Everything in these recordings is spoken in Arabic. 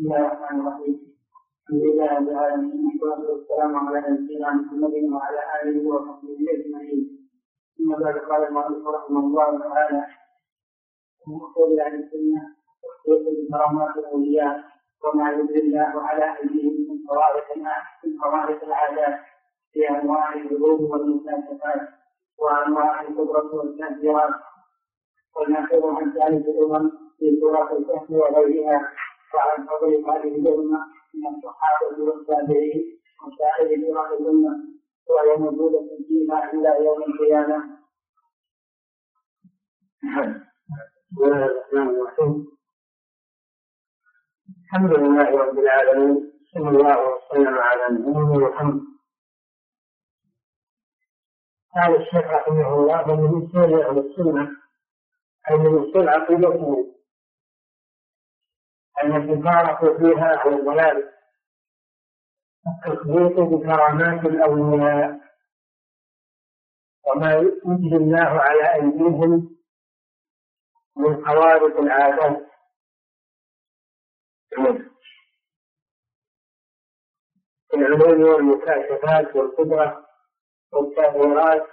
بسم الله الرحمن الرحيم الحمد لله رب العالمين والصلاه والسلام على نبينا محمد وعلى اله وصحبه اجمعين ثم بعد قال المؤلف رحمه الله تعالى اصول أهل السنة تخصيص بكرامات الاولياء وما يدري الله على ايديهم من طوائف من طوائف العادات في انواع الحدود والمكاشفات وانواع القدره والتاثيرات والناخذ عن ذلك الامم في سوره الكهف وغيرها وعن فضل هذه الأمة من الصحابة والتابعين وسائر فرق الأمة وهي موجودة فيها إلى يوم القيامة. بسم الله الرحمن الرحيم الحمد لله رب العالمين صلى الله وسلم على نبينا محمد قال الشيخ رحمه الله ومن اصول أهل السنة اي من اصول عقيدتهم التي فارقوا فيها أهل الضلال. التصديق بكرامات الأولياء. وما يجري الله على أيديهم من خوارق العادات. العلوم والمكاشفات والقدرة والتأثيرات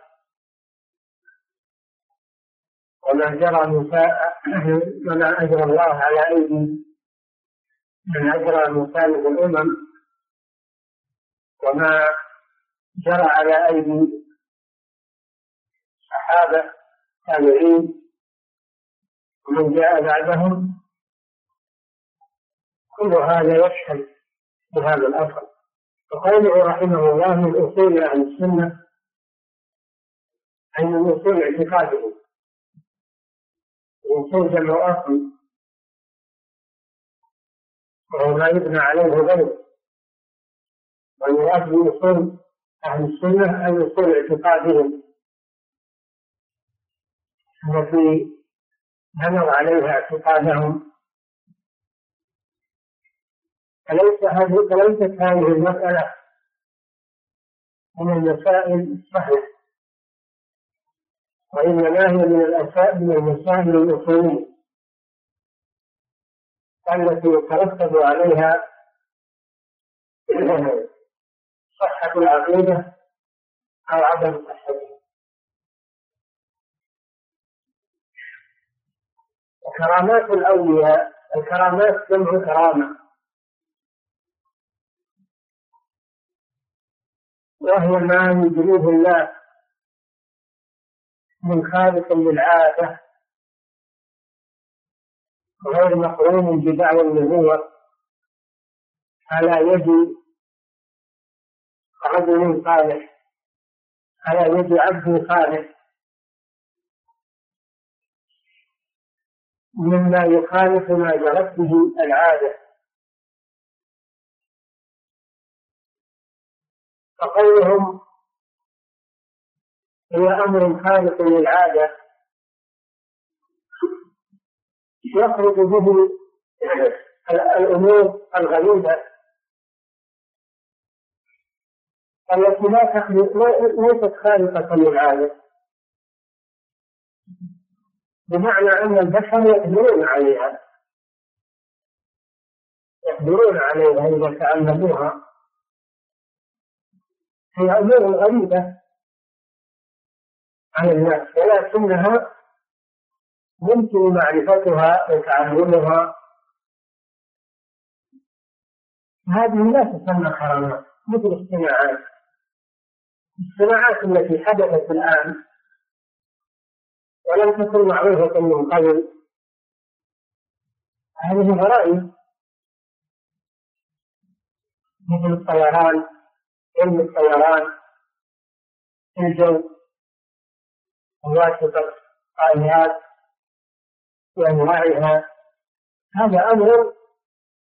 وما جرى وما أجرى الله على أيدي من أجرى مخالف الأمم وما جرى على أيدي صحابة تابعين ومن جاء بعدهم. كل هذا يشهد بهذا الأثر. وقوله رحمه الله من أصول أهل السنة أي من أصول اعتقادهم الأصول جمع أصل وهو ما يبنى عليه غيره والمراد بأصول أهل السنة أي أصول اعتقادهم. التي بنوا عليها اعتقادهم. فليس هذه فليست هذه المسألة من المسائل السهلة وإنما هي من الأسائل من المسائل الأصولية. التي يترتب عليها صحة العقيدة أو عدم صحتها وكرامات الأولياء الكرامات جمع كرامة. وهي ما يجريه الله من خالق للعادة غير مقرون بدعوى النبوة على يد رجل صالح على يد عبد صالح مما يخالف ما جرت به العادة. فقولهم هي أمر خالق للعادة يخرج به الأمور الغريبة. التي لا تخلق ليست خالقة للعادة بمعنى أن البشر يقدرون عليها. يقدرون عليها إذا تعلموها. هي أمور غريبة عن الناس. ولكنها يمكن معرفتها وتعلمها هذه لا تسمى كرامات مثل الصناعات الصناعات التي حدثت الآن ولم تكن معروفة من قبل. هذه غرائب. مثل الطيران علم الطيران الجو الواسطة الآليات وأنواعها هذا أمر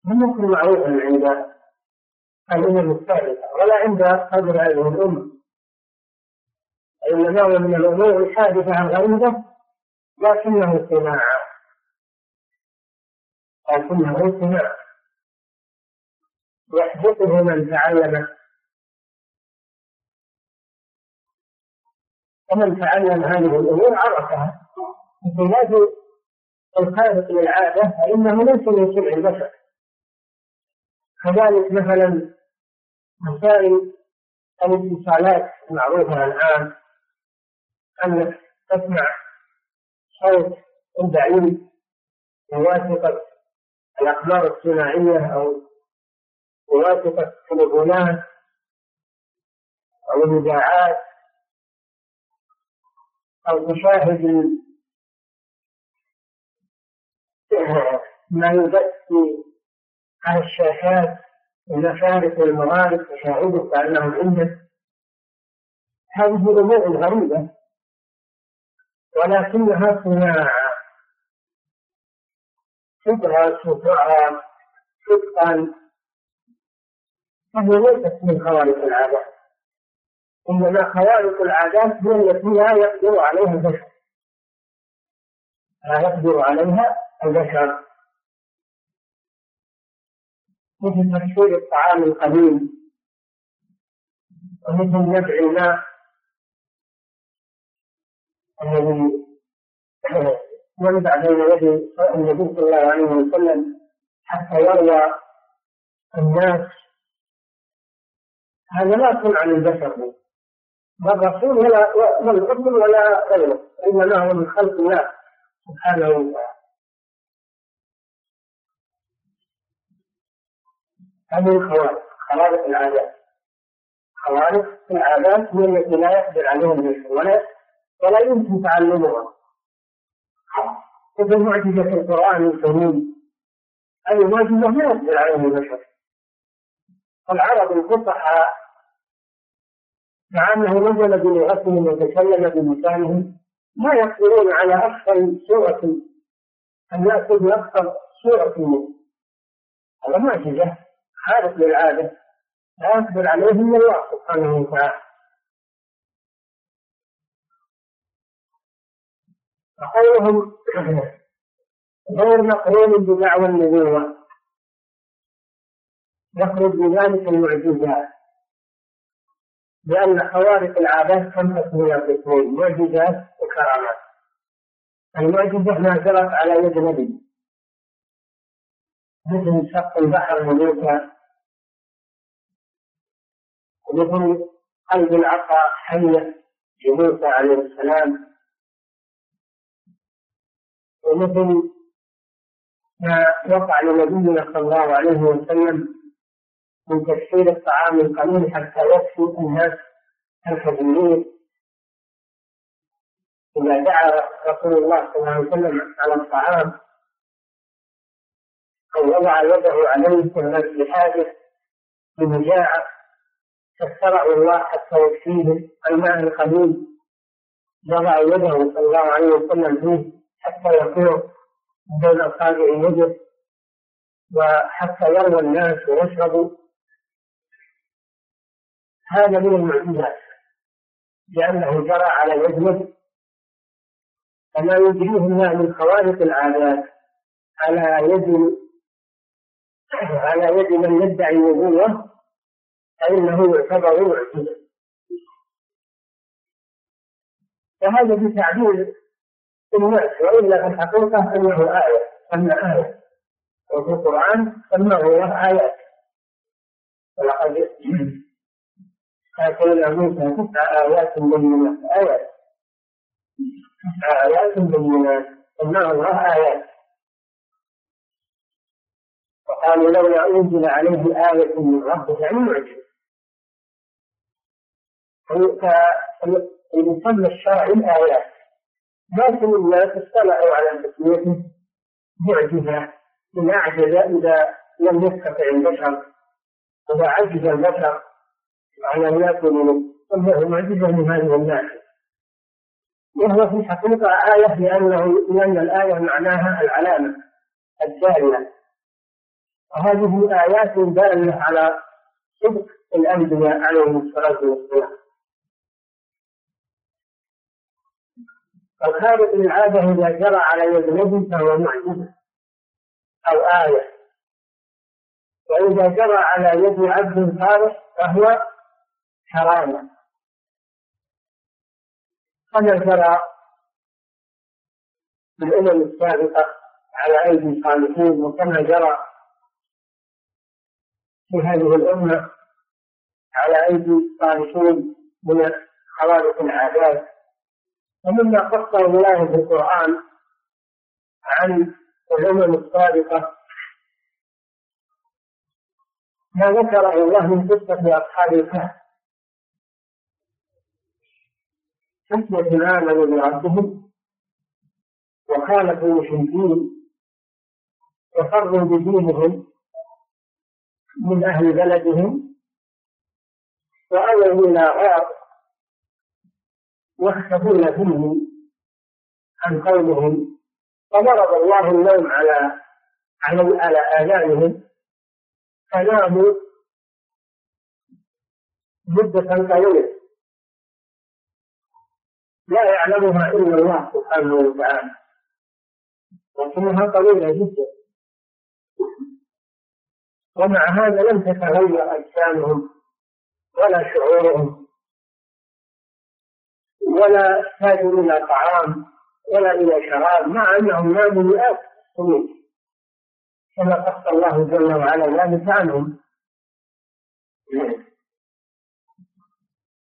لم يكن معروفا عند الأمم السابقة ولا عند قدر هذه الأمة إنما هو من الأمور الحادثة الغريبة لكنه صناعة. لكنه صناعة. يحدثه من تعلم. ومن تعلم هذه الأمور عرفها. بخلاف الخارق للعادة فإنه ليس من صنع البشر. كذلك مثلا مسائل الاتصالات المعروفة الآن أنك تسمع صوت بعيد بواسطة الأقمار الصناعية أو بواسطة التليفونات أو الإذاعات أو تشاهد ما يبث على الشاشات المشارق والمغارب تشاهده كأنهم عندك. هذه أمور غريبة ولكنها صناعة. تدرس وتعرف صدقا. فهي ليست من خوارق العادات. إنما خوارق العادات هي التي لا يقدر عليها البشر. لا يقدر عليها البشر مثل تكسير الطعام القديم. ومثل نبع الماء. الذي ينبع بين يدي النبي صلى الله عليه وسلم حتى يروى الناس. هذا لا صنع للبشر لا الرسول ولا والرسل ولا غيره. إنما هو من خلق الله سبحانه وتعالى. هذه الخوارق. خوارق العادات. خوارق العادات هي التي لا يقدر عليها البشر ولا ولا يمكن تعلمها. مثل معجزة القرآن الكريم. هذه معجزة ما يقدر عليها البشر. العرب الفصحى مع أنه نزل بلغتهم وتكلم بلسانهم ما يقدرون على أكثر سورة أن يأخذ بأكثر سورة. منه هذا معجزة. خارق للعادة لا يقدر عليه إلا الله سبحانه وتعالى. وقولهم غير مقرون بدعوى النبوة يخرج بذلك المعجزات. لأن خوارق العادات خمسة من القسمين معجزات وكرامات. المعجزة ما جرت على يد نبي. مثل شق البحر لموسى ومثل قلب العصا حية لموسى عليه السلام. ومثل ما وقع لنبينا صلى الله عليه وسلم من تكسير الطعام القليل حتى يكفي الناس الكثيرين إذا دعا رسول الله صلى الله عليه وسلم على الطعام أو وضع يده عليه بحاجة بمجاعة فشرعوا الله حتى يكفيه الماء القليل وضع يده صلى الله عليه وسلم فيه حتى يكون بين أصابع يده وحتى يروى الناس ويشربوا هذا من المعجزات لأنه جرى على يد فما يجريه الله من خوارق العادات. على يد على يد من يدعي النبوة فإنه يعتبر معجزة فهذا بتعبير الناس وإلا في الحقيقة أنه آية أن آية. وفي القرآن سماه الله آيات. ولقد آتينا موسى تسع آيات بينات. آيات. تسع آيات بينات. سماه الله آيات. وقالوا لولا أنزل عليه آية من ربه يعني معجزة فيسمى الشرع الآيات. لكن الناس اطلعوا على تسميته معجزة إن أعجز إذا لم يستطع البشر إذا عجز البشر على أن يأكل منه فهو معجزة من هذه الناحية وهو في الحقيقة آية لأنه لأن الآية معناها العلامة الدالة وهذه آيات دالة على صدق الأنبياء عليهم الصلاة والسلام. الخارق للعادة إذا جرى على يد نبي فهو معجزة أو آية. وإذا جرى على يد عبد صالح فهو حرام. كما جرى في الأمم السابقة على أيدي الصالحين وكما جرى في هذه الأمة على أيدي الصالحين من خوارق العادات. ومما قصه الله في القرآن عن الأمم السابقة ما ذكره الله من قصة أصحاب الكهف. فتية آمنوا بربهم وخالفوا المشركين وفروا بدينهم من أهل بلدهم وأووا إلى غار يختفون فيه عن قومهم فضرب الله النوم على على على آذانهم فناموا مدة طويلة لا يعلمها إلا الله سبحانه وتعالى لكنها طويلة جدا. ومع هذا لم تتغير أجسامهم ولا شعورهم. ولا احتاجوا إلى طعام ولا إلى شراب مع أنهم ناموا مئات السنين. كما قص الله جل وعلا ذلك عنهم.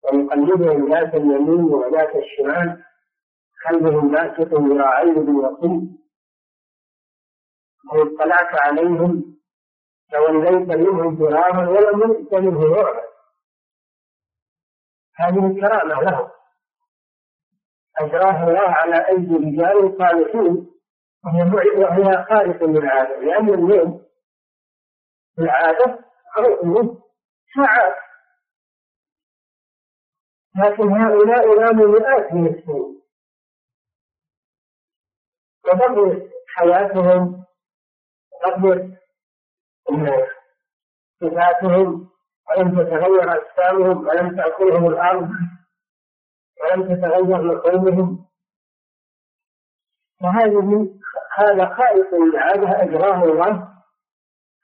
ونقلبهم ذات اليمين وذات الشمال قلبهم باسط ذراعيه بالوصول لو اطلعت عليهم توليت منهم فرارا ولم يؤت منه رعبا. هذه كرامة لهم. أجراها الله على أيدي رجال صالحين. وهي وهي خارق للعادة. لأن في العادة منه ساعات. لكن هؤلاء ناموا مئات من السنين وبقيت حياتهم بقيت صفاتهم ولم تتغير أجسامهم ولم تأكلهم الأرض. ولم تتغير لحومهم وهذه هذا خائف للعادة أجراه الله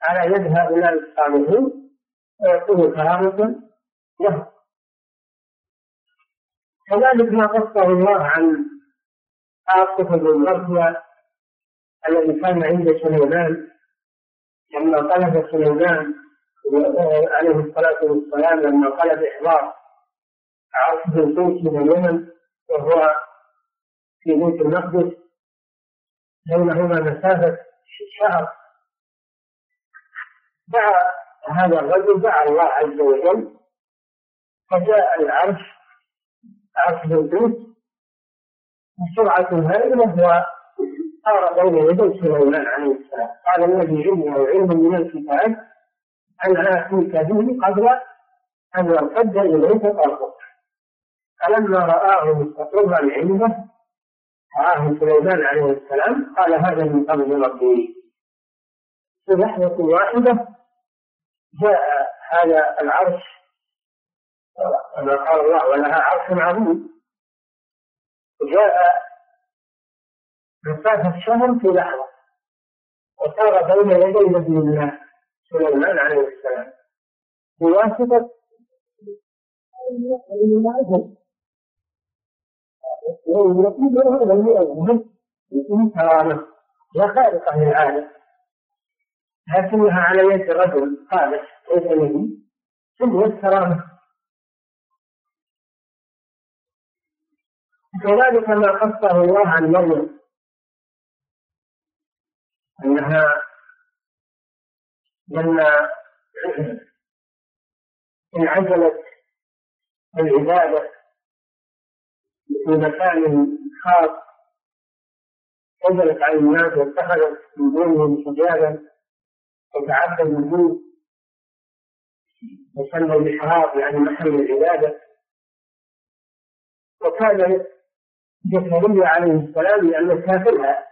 على يد هؤلاء الصالحين ويكون كرامة له. كذلك ما قصه الله عن عاصفة بن مرثية الذي كان عند سليمان لما طلب سليمان عليه الصلاة والسلام لما طلب إحضار عاصفة القدس من اليمن وهو في بيت المقدس. بينهما مسافة شهر. دعا هذا الرجل دعا الله عز وجل فجاء العرش عرش بلقيس بسرعة هائلة وصار بين يدي سليمان عليه السلام. قال الذي عنده علم من الكتاب أن آتيك به قبل أن يرتد إليك طرفك. فلما رآه مستقرا عنده رآه سليمان عليه السلام قال هذا من فضل ربي. في لحظة واحدة جاء هذا العرش كما قال الله ولها عرش عظيم. جاء مسافة شهر في لحظة وصار بين يدي نبي الله سليمان عليه السلام. بواسطة كرامة هي خارقة للعادة لكنها على يد رجل خالص ليس نبي ثم الكرامة كذلك ما قصه الله عن مريم أنها لما انعزلت العبادة في مكان خاص نزلت عن الناس واتخذت من دونهم حجابا وتعبد الوجود وصلى المحراب يعني محل العبادة. وكان زكريا عليه السلام لأنه كافلها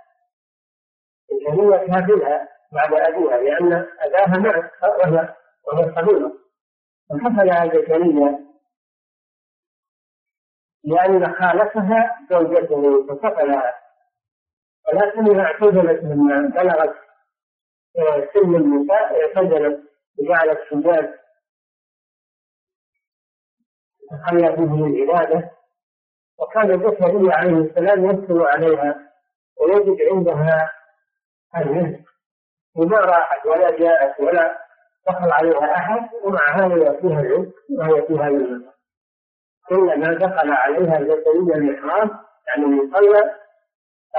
زكريا كافلها بعد أبيها لأن أباها مات وهي وهي صغيرة فكفلها زكريا لأن خالتها زوجته فكفلها ولكنها اعتزلت لما بلغت سن النساء اعتزلت وجعلت حجاب تخلى به العبادة وكان زكريا عليه السلام يدخل عليها ويجد عندها الرزق. وما راحت ولا جاءت ولا دخل عليها أحد ومع هذا يأتيها العز وهي في هذا كلما دخل عليها زكريا المحراب يعني المصلى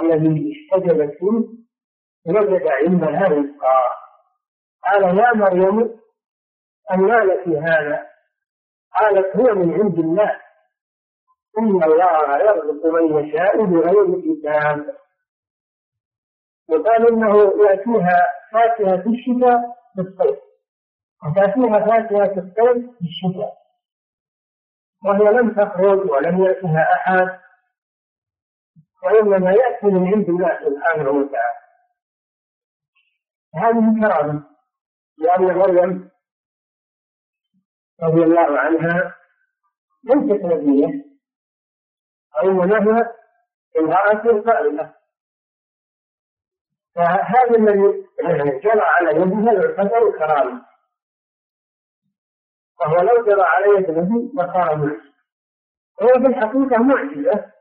الذي احتجبت فيه وجد عندها رزقا. قال يا مريم أن لك هذا؟ قالت هو من عند الله. إن الله يرزق من يشاء بغير حساب. وقال إنه يأتيها فاكهة في الشتاء في الصيف. وتأتيها فاكهة في الصيف في الشتاء. وهي لم تخرج ولم يأتها أحد وإنما يأتي من عند الله سبحانه وتعالى. هذه كرامة لأن مريم رضي الله عنها ليست نبية وإنما هي امرأة صائمة فهذا الذي جرى على يدها يعتبر كرامة. وهو لو جرى على يد النبي لصار معجزة هو في الحقيقة معجزة.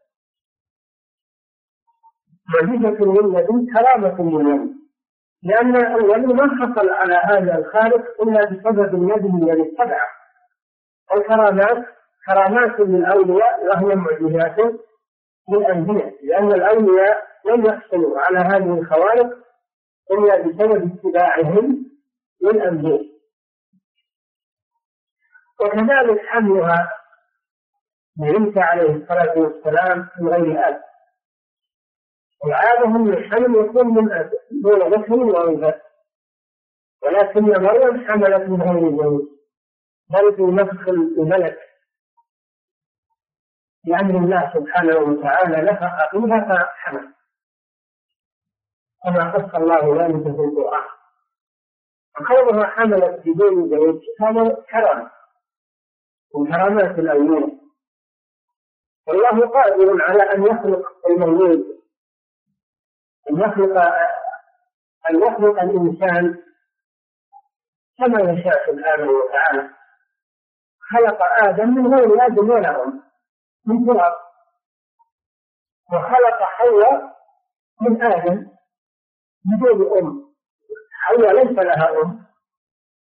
معجزة للنبي كرامة للنبي. لأن الولي ما حصل على هذا الخالق إلا بسبب النبي الذي اتبعه. الكرامات كرامات للأولياء وهي معجزات للأنبياء. لأن الأولياء لم يحصلوا على هذه الخوارق إلا بسبب اتباعهم للأنبياء. وكذلك حملها لعيسى عليه الصلاة والسلام من غير أب. أن الحمل يكون من أب. دون ذكر وأنثى ولكن مريم حملت من غير زوج بل في نفخ الملك. لأمر الله سبحانه وتعالى نفخ فيها فحمل. كما قص الله ذلك في القرآن. وكونها حملت بدون زوج هذا كرم من كرامات الأولياء والله قادر على أن يخلق المولود أن يخلق أن يخلق الإنسان كما يشاء سبحانه وتعالى. خلق آدم من غير آدم ولا أم من تراب. وخلق حواء من آدم بدون أم. حواء ليس لها أم.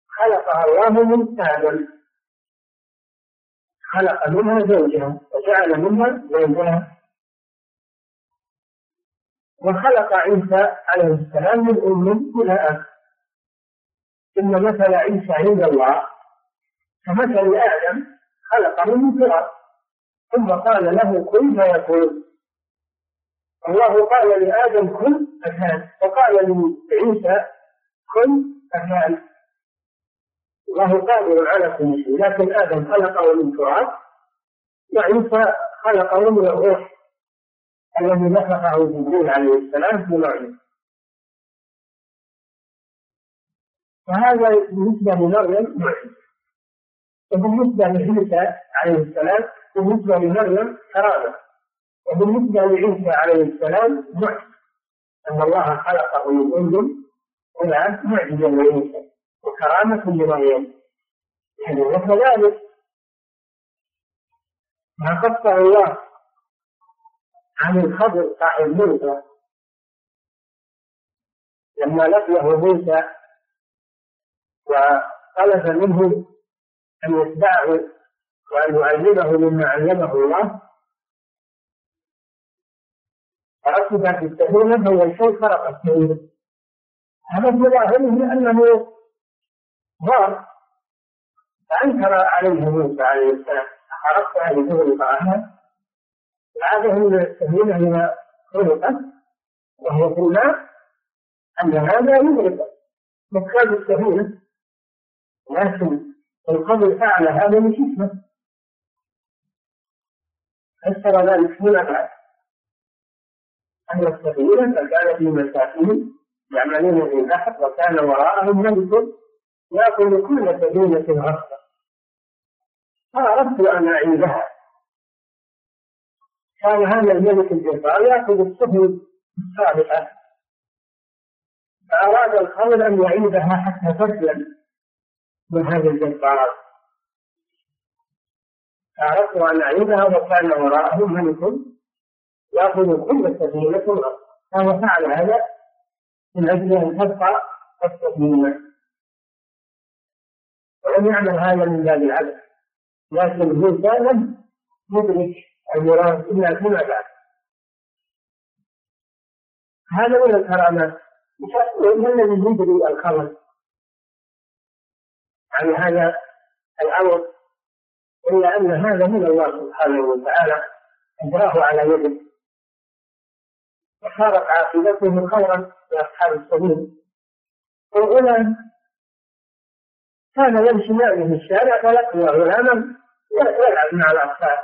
خلقها الله من آدم. خلق منها زوجها وجعل منها زوجها. وخلق عيسى عليه السلام من أم إلى أب إن مثل عيسى عند الله كمثل آدم خلقه من تراب ثم قال له كن فيكون. الله قال لآدم كن فكان وقال لعيسى كن فكان الله قادر على كل شيء لكن آدم خلقه من تراب وعيسى خلقه من الروح الذي نفخه جبريل عليه السلام في مريم. فهذا بالنسبة لمريم وبالنسبة لعيسى عليه السلام بالنسبة لمريم كرامة وبالنسبة لعيسى عليه السلام معجزة أن الله خلقه من أم إلى معجزة لعيسى. وكرامة لمريم يعني وكذلك ما قصه الله عن الخضر صاحب موسى لما لقيه موسى وطلب منه أن يتبعه وأن يعلمه مما علمه الله فركب في السفينة هو الشيء. فرق السفينة هذا في ظاهره أنه ضار. فأنكر عليه موسى عليه السلام. أخرجت هذه تغلق عنها العادة أن السفينة إذا خلقت. وهي في الماء أن هذا يغرق مكان السفينة لكن القبر أعلى هذا من شفه فسر ذلك هنا بعد أن السفينة كانت في مساكين يعملون في البحر وكان وراءهم ملك يأكل كل سفينة غصبا فأردت أن أعيدها. كان هذا الملك الجبار يأخذ السفن السابقة. فأراد الخضر أن يعيدها حتى تسلم من هذا الجبار. فأردت أن أعيدها وكان وراءه ملك يأخذ كل سفينة فهو فعل هذا من أجل أن تبقى السفينة ولم يعمل هذا من باب العبث لكن هو فعلا يدرك المراد إلا فيما بعد. هذا من الكرامات. من الذي يدري الخبر؟ عن هذا الأمر إلا أن هذا من الله سبحانه وتعالى أجراه على يده. وصارت عاقبته خيرا لأصحاب السبيل. والغلام كان يمشي معه في الشارع فلقي غلاما يلعب مع الأطفال.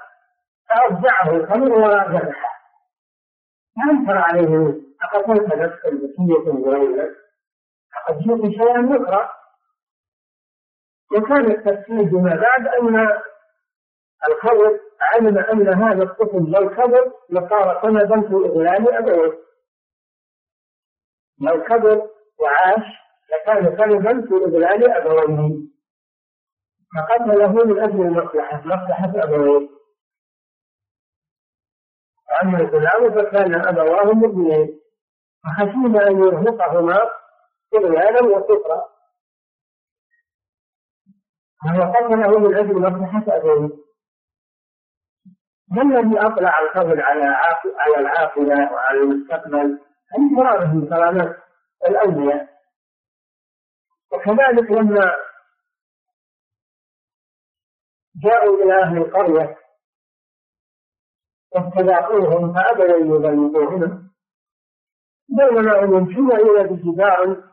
فأفزعه الخمر وذبحه فأنكر عليه أقتلت نفسا بكية بغير لقد جئت شيئا نكرا وكان التفسير فيما بعد أن الخبر علم أن هذا الطفل لو كبر لصار سندا في إغلال أبويه لو كبر وعاش لكان سندا في إغلال أبويه فقتله من أجل المصلحة مصلحة أبويه. وأما الغلام فكان أبواه مؤمنين فخشينا أن يرهقهما إغلالا وكفرا. فهو قتله من أجل مصلحة أبويه. ما الذي أطلع الخبر على على العاقلة وعلى المستقبل؟ انفراده من كرامات الأولياء وكذلك لما جاءوا إلى أهل القرية واستضافوهم فأبوا أن يضيفوهما بينما أن يمشون إلى بجدار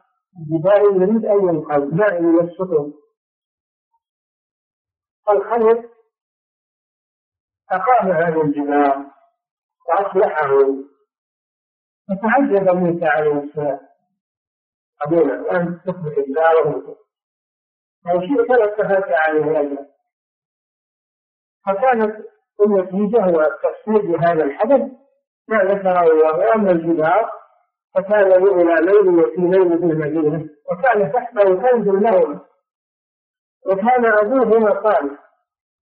جدار يريد أن ينقض ماء يسقطهم فالخلق أقام هذا الجدار وأصلحه فتعجب موسى عليه السلام. قبيلا أن تصلح الدار لو شئت لاتخذت عليه أجرا فكانت النتيجة هو التفسير بهذا الحدث. ما ذكره الله. وأما الجدار فكان لغلامين يتيمين في المدينة. وكان تحته كنز لهما وكان أبوهما صالح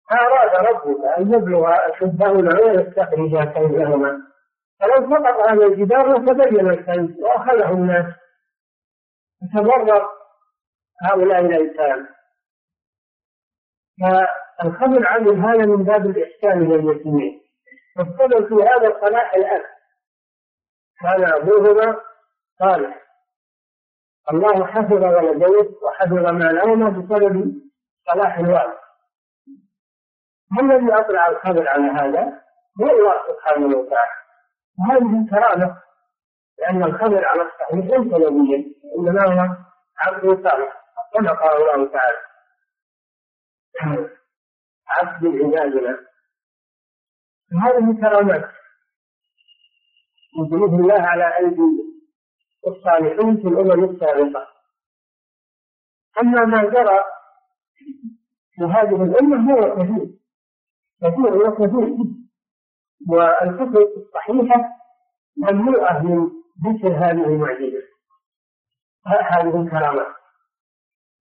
فأراد ربك أن يبلغ أشدهما ويستخرج كنزهما. فلو سقط هذا الجدار لتبين الكنز وأخذه الناس. فتضرر هؤلاء الأيتام فالخبر عن هذا من باب الإحسان إلى اليتيمين والسبب في هذا الصلاح الأب كان أبوهما صالح. الله حفظ ولديه وحفظ مالهما بسبب صلاح الوالد ما الذي أطلع الخبر على هذا؟ هو الله سبحانه وتعالى. وهذه كرامة لأن الخبر على الصحيح ليس نبيا إنما هو عبد صالح. كما قال الله تعالى. عبد عبادنا. هذه كرامات. من الله على أيدي الصالحين في الأمم السابقة. أما ما جرى في هذه الأمة هو كثير. كثير وكثير والكتب الصحيحة مملوءة من ذكر هذه المعجزة. هذه الكرامات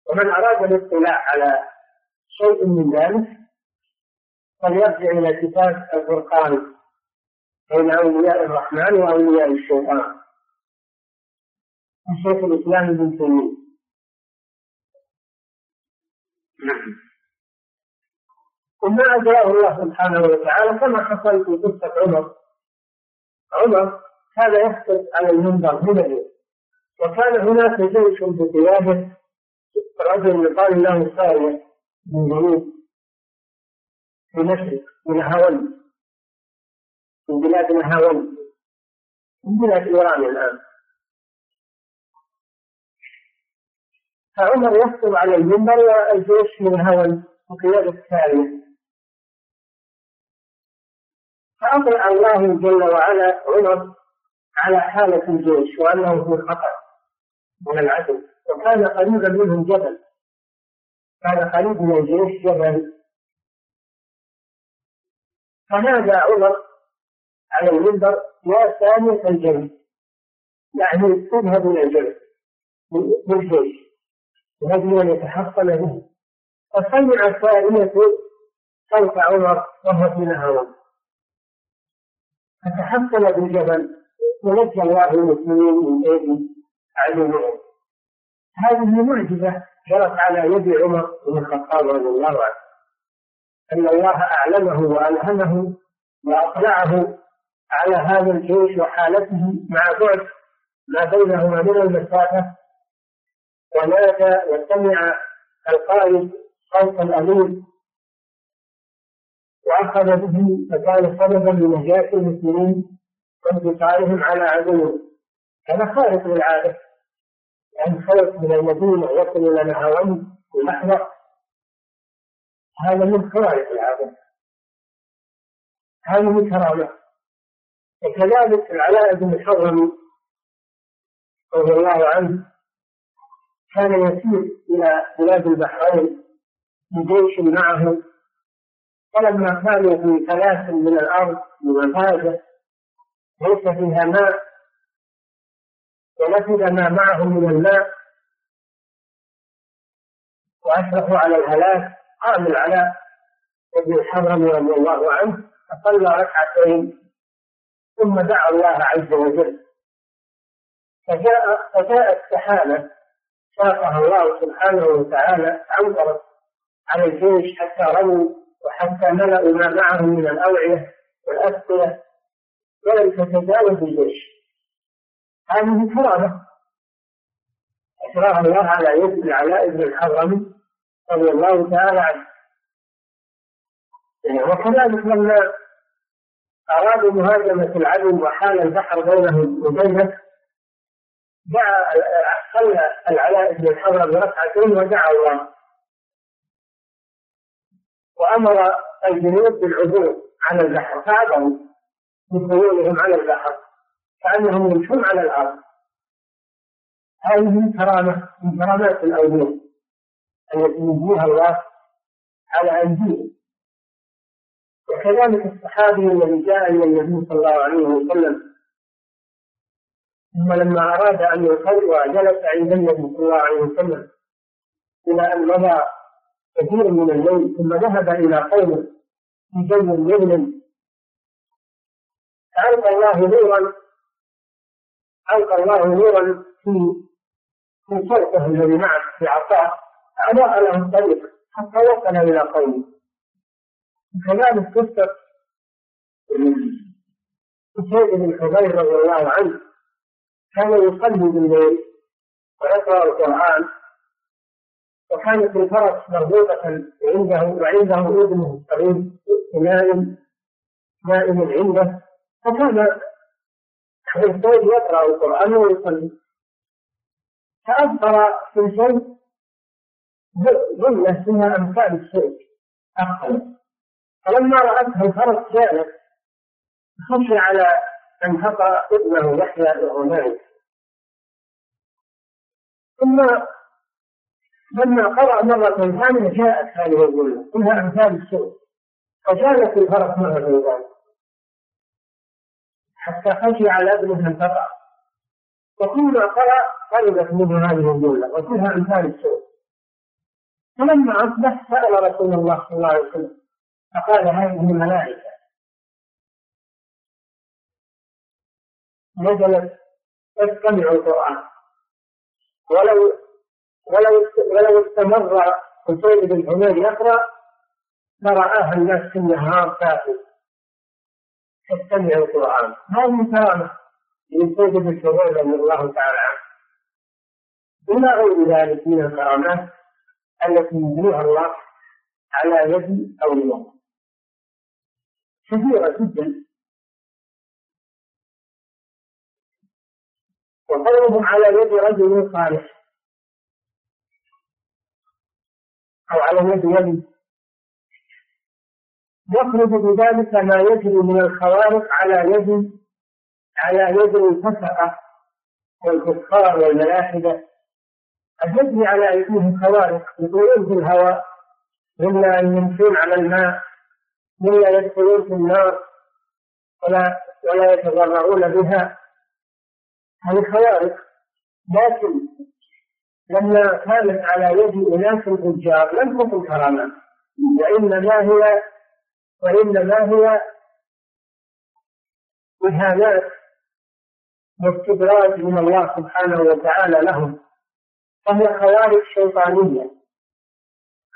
ومن أراد الاطلاع على شيء من ذلك فليرجع إلى كتاب الفرقان بين أولياء الرحمن وأولياء الشيطان. الشيخ الإسلام ابن تيمية. نعم. وما أجراه الله سبحانه وتعالى كما حصل في قصة عمر. عمر هذا يخطب على المنبر من وكان هناك جيش بقيادة رجل يقال له سارية من جنوب في مشرق من هاون من بلاد نهاون من بلاد إيران الآن. فعمر يخطب على المنبر والجيش من هاون بقيادة سارية. فأطلع الله جل وعلا عمر على حالة الجيش وأنه في خطر من العدو. وكان قريبا منهم جبل. كان قريب من الجيش جبل. فنادى عمر على المنبر يا ثانية الجبل. يعني اذهب إلى الجبل. بالجيش لأجل أن يتحصن به. فسمع ثانية صوت عمر وهو في نهار فتحصل بالجبل. ونجى الله المسلمين من ايدي عدوهم هذه معجزة جرت على يد عمر بن الخطاب رضي الله عنه. أن الله أعلمه وألهمه وأطلعه على هذا الجيش وحالته مع بعد ما بينهما من المسافة. ونادى وسمع القائد صوت الأمير. وأخذ به فكان سببا لنجاة المسلمين وانتصارهم على عدوهم هذا خارق للعادة. يعني خلق من المدينة يصل إلى نهاوند في لحظة هذا من خوارق العادة. هذه من كرامة. وكذلك العلاء بن الحضرمي رضي الله عنه كان يسير إلى بلاد البحرين بجيش معه. فلما كانوا في ثلاث من الأرض بمفازة ليس فيها ماء ونفذ ما معه من الماء. وأشرفوا على الهلاك قام العلاء بن الحضرمي رضي الله عنه فصلى ركعتين ثم دعا الله عز وجل. فجاء فجاءت سحابة ساقها الله سبحانه وتعالى أمطرت على الجيش حتى رموا وحتى ملأوا ما معهم من الأوعية والأسقية ولم تتجاوز الجيش. هذه كرامة أسراها الله على يد العلاء بن الحضرمي رضي الله تعالى عنه. وكذلك لما أرادوا مهاجمة العدو وحال البحر بينهم وبينه دعا صلى العلاء بن الحضرمي ركعتين ودعا الله. وأمر الجنود بالعبور على البحر فعبروا. بخيولهم على البحر كأنهم يمشون على الأرض. هذه من كرامة من كرامات الأولياء التي يجزيها الله على أيديهم وكذلك الصحابي الذي جاء إلى النبي صلى الله عليه وسلم ثم لما أراد أن يصلي جلس عند النبي صلى الله عليه وسلم إلى أن مضى كثير من الليل ثم ذهب إلى قومه في جو مظلم فألقى الله نورا ألقى الله نورا في في صوته الذي معه في عصاه أضاء له الطريق حتى وصل إلى قومه. كذلك قصة سيد بن حضير رضي الله عنه كان يصلي بالليل ويقرأ القرآن وكانت الفرس مربوطة عنده وعنده ابنه الصغير نائم نائم عنده. فكان الزوج يقرأ القرآن ويصلي. فأبصر في شيء ظلة فيها أمثال الشيء أقل. فلما رأته الفرس جاءت خشي على أن تقرأ ابنه يحيى نائم ثم لما قرأ مرة ثانية جاءت هذه الظلمة كلها أمثال السوء فجالت الفرس مرة ثانية. حتى خشي على أبنه أن تقع. وكلما قرأ قربت منه هذه الجملة وكلها أمثال السوء. فلما أصبح سأل رسول الله صلى الله عليه وسلم فقال هذه الملائكة. نزلت تستمع القرآن. ولو ولو ولو استمر حسين بن حميد يقرأ لرآها الناس في النهار كافر تستمع القرآن. هذه كرامة لسيد بن حميد رضي الله تعالى. عنه إلى غير ذلك من الكرامات التي يبنيها الله على يد أولياء كثيرة جدا. وقولهم على يد رجل صالح. أو على يد ولي. يخرج بذلك ما يجري من الخوارق على يد على يد الفسقة والكفار والملاحدة. قد يجري على أيديهم خوارق يطيرون في الهواء إلا أن يمشون على الماء إلا يدخلون في النار ولا ولا يتضررون بها. هذه خوارق لكن لما كانت على يد أناس فجار لم تكن كرامات وإنما هي وإنما هي إهانات واستدراج من الله سبحانه وتعالى لهم فهي خوارق شيطانية.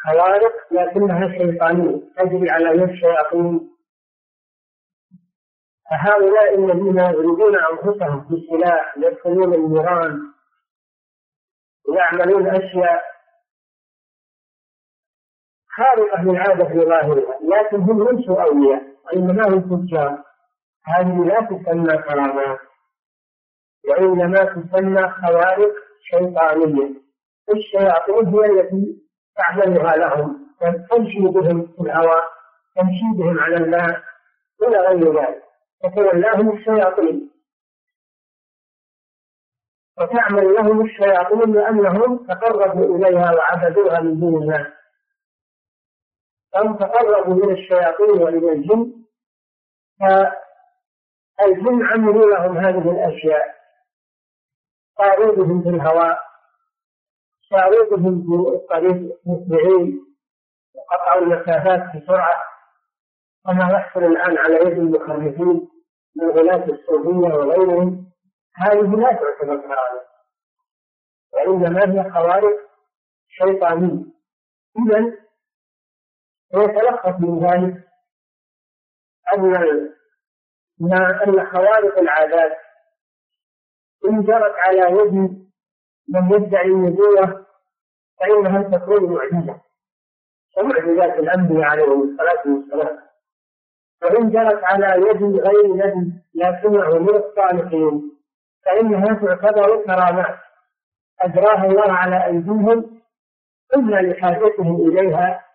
خوارق لكنها شيطانية تجري على يد الشياطين فهؤلاء الذين يضربون أنفسهم بالسلاح يدخلون النيران ويعملون أشياء خارقة للعادة في ظاهرها لكن هم ليسوا أولياء وإنما هم تجار. هذه لا تسمى كرامات وإنما تسمى خوارق شيطانية. الشياطين هي التي تعملها لهم تمشي بهم في الهواء تمشي بهم على الماء إلى غير ذلك. تتولاهم الشياطين. وتعمل لهم الشياطين لأنهم تقربوا إليها وعبدوها من دون الله. أو تقربوا من الشياطين ومن الجن؟ فالجن عملوا لهم هذه الأشياء. بهم في الهواء صاروا بهم في الطريق مسرعين وقطعوا المسافات بسرعة. كما يحصل الآن على يد المخرفين من غلاة الصوفية وغيرهم هذه لا تعتبر كرامة وإنما هي خوارق شيطانية. إذا ويتلخص من ذلك أن أن خوارق العادات إن جرت على يد من يدعي النبوة فإنها تكون معجزة كمعجزات الأنبياء عليهم الصلاة والسلام. وإن جرت على يد غير نبي لكنه من الصالحين فإنها تعتبر كرامات. أجراها الله على أيديهم إما لحاجتهم إليها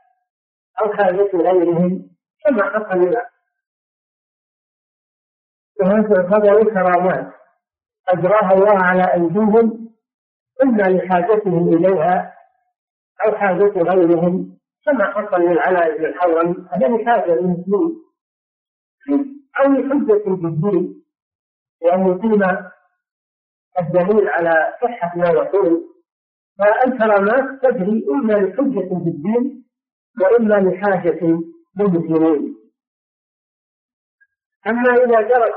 أو حاجة غيرهم كما حصل وهذا تعتبر كرامات أجراها الله على أيديهم إما لحاجتهم إليها أو حاجة غيرهم كما حصل للعلاء بن الحرم هذا لحاجة للمسلمين. أو لحجة بالدين لأن يقيم الدليل على صحة ما يقول فالكرامات تجري إما لحجة بالدين وإما لحاجة للمسلمين أما إذا جرت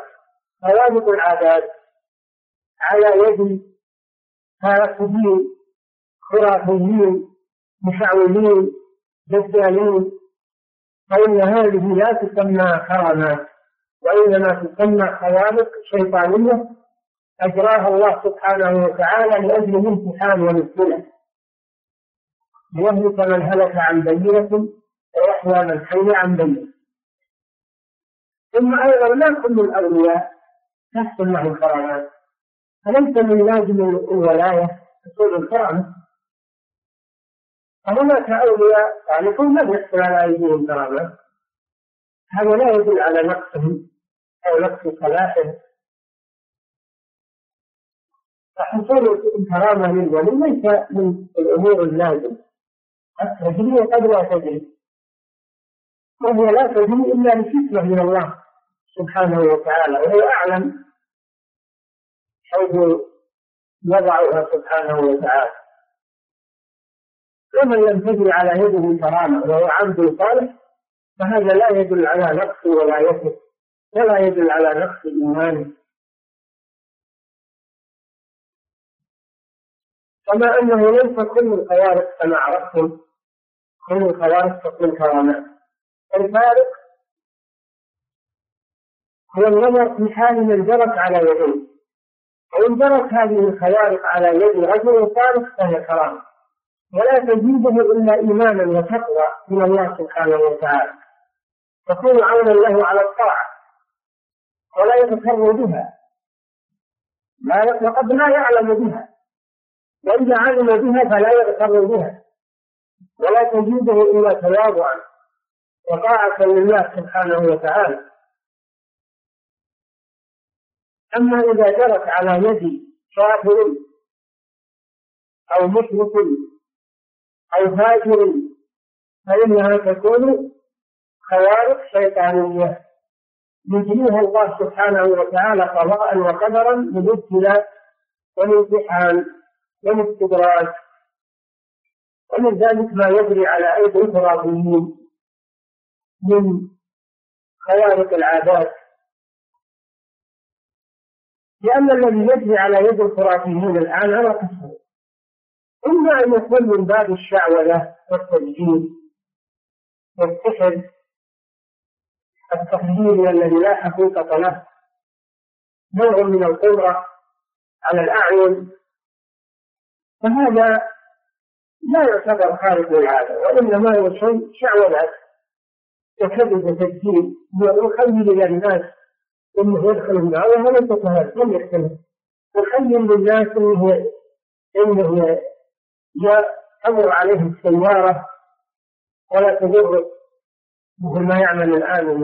ثوابت العادات على يد هاتفين خرافيين مشعوذين دجالين فإن هذه لا تسمى كرامات وإنما تسمى خوارق شيطانية أجراها الله سبحانه وتعالى لأجل الامتحان والابتلاء ليهلك من هلك عن بينة ويحيى من حي عن بينة. ثم أيضا لا كل الأولياء تحصل لهم كرامات فليس من لازم الولاية حصول الكرامة فهناك أولياء صالحون لم يحصل على أيديهم كرامات هذا لا يدل على نقصهم أو نقص صلاحهم. فحصول الكرامة للولي ليس من الأمور اللازمة. التجري قد لا تجري وهي لا تجري إلا لحكمة من الله سبحانه وتعالى وهو أعلم حيث يضعها سبحانه وتعالى. ومن لم تجري على يده كرامة وهو عبد صالح فهذا لا يدل على نقص ولا يثق ولا يدل على نقص إيمانه. كما أنه ليس كل الخوارق كما عرفتم كل الخوارق تكون كرامات الفارق هو النظر في حال من جرت على يديه وإن جرت هذه الخوارق على يد رجل صالح فهي كرامة. ولا تزيده إلا إيمانا وتقوى من الله سبحانه وتعالى. تكون عونا له على الطاعة ولا يتسر بها. ما وقد لا يعلم بها. وإذا علم بها فلا يغتر بها. ولا تزيده إلا تواضعا وطاعة لله سبحانه وتعالى. أما إذا جرت على يد كافر أو مشرك أو فاجر فإنها تكون خوارق شيطانية. يجريها الله سبحانه وتعالى قضاء وقدرا للابتلاء والامتحان والاستدراج ومن ذلك ما يجري على أيدي الخرافيين من خوارق العادات. لأن الذي يجري على يد الخرافيين الآن على قسمين إما أن يكون من باب الشعوذة والتسجيل والسحر التخييري الذي لا حقيقة له. نوع من القدرة على الأعين. فهذا لا يعتبر خارق للعادة وإنما هو شيء شعوذة وكذب وتسجيل يخيل إلى الناس أنه يدخل النار وهو ليس كذلك لم يختلف. يخيل للناس أنه أنه تمر عليه السيارة ولا تضر. مثل ما يعمل الآن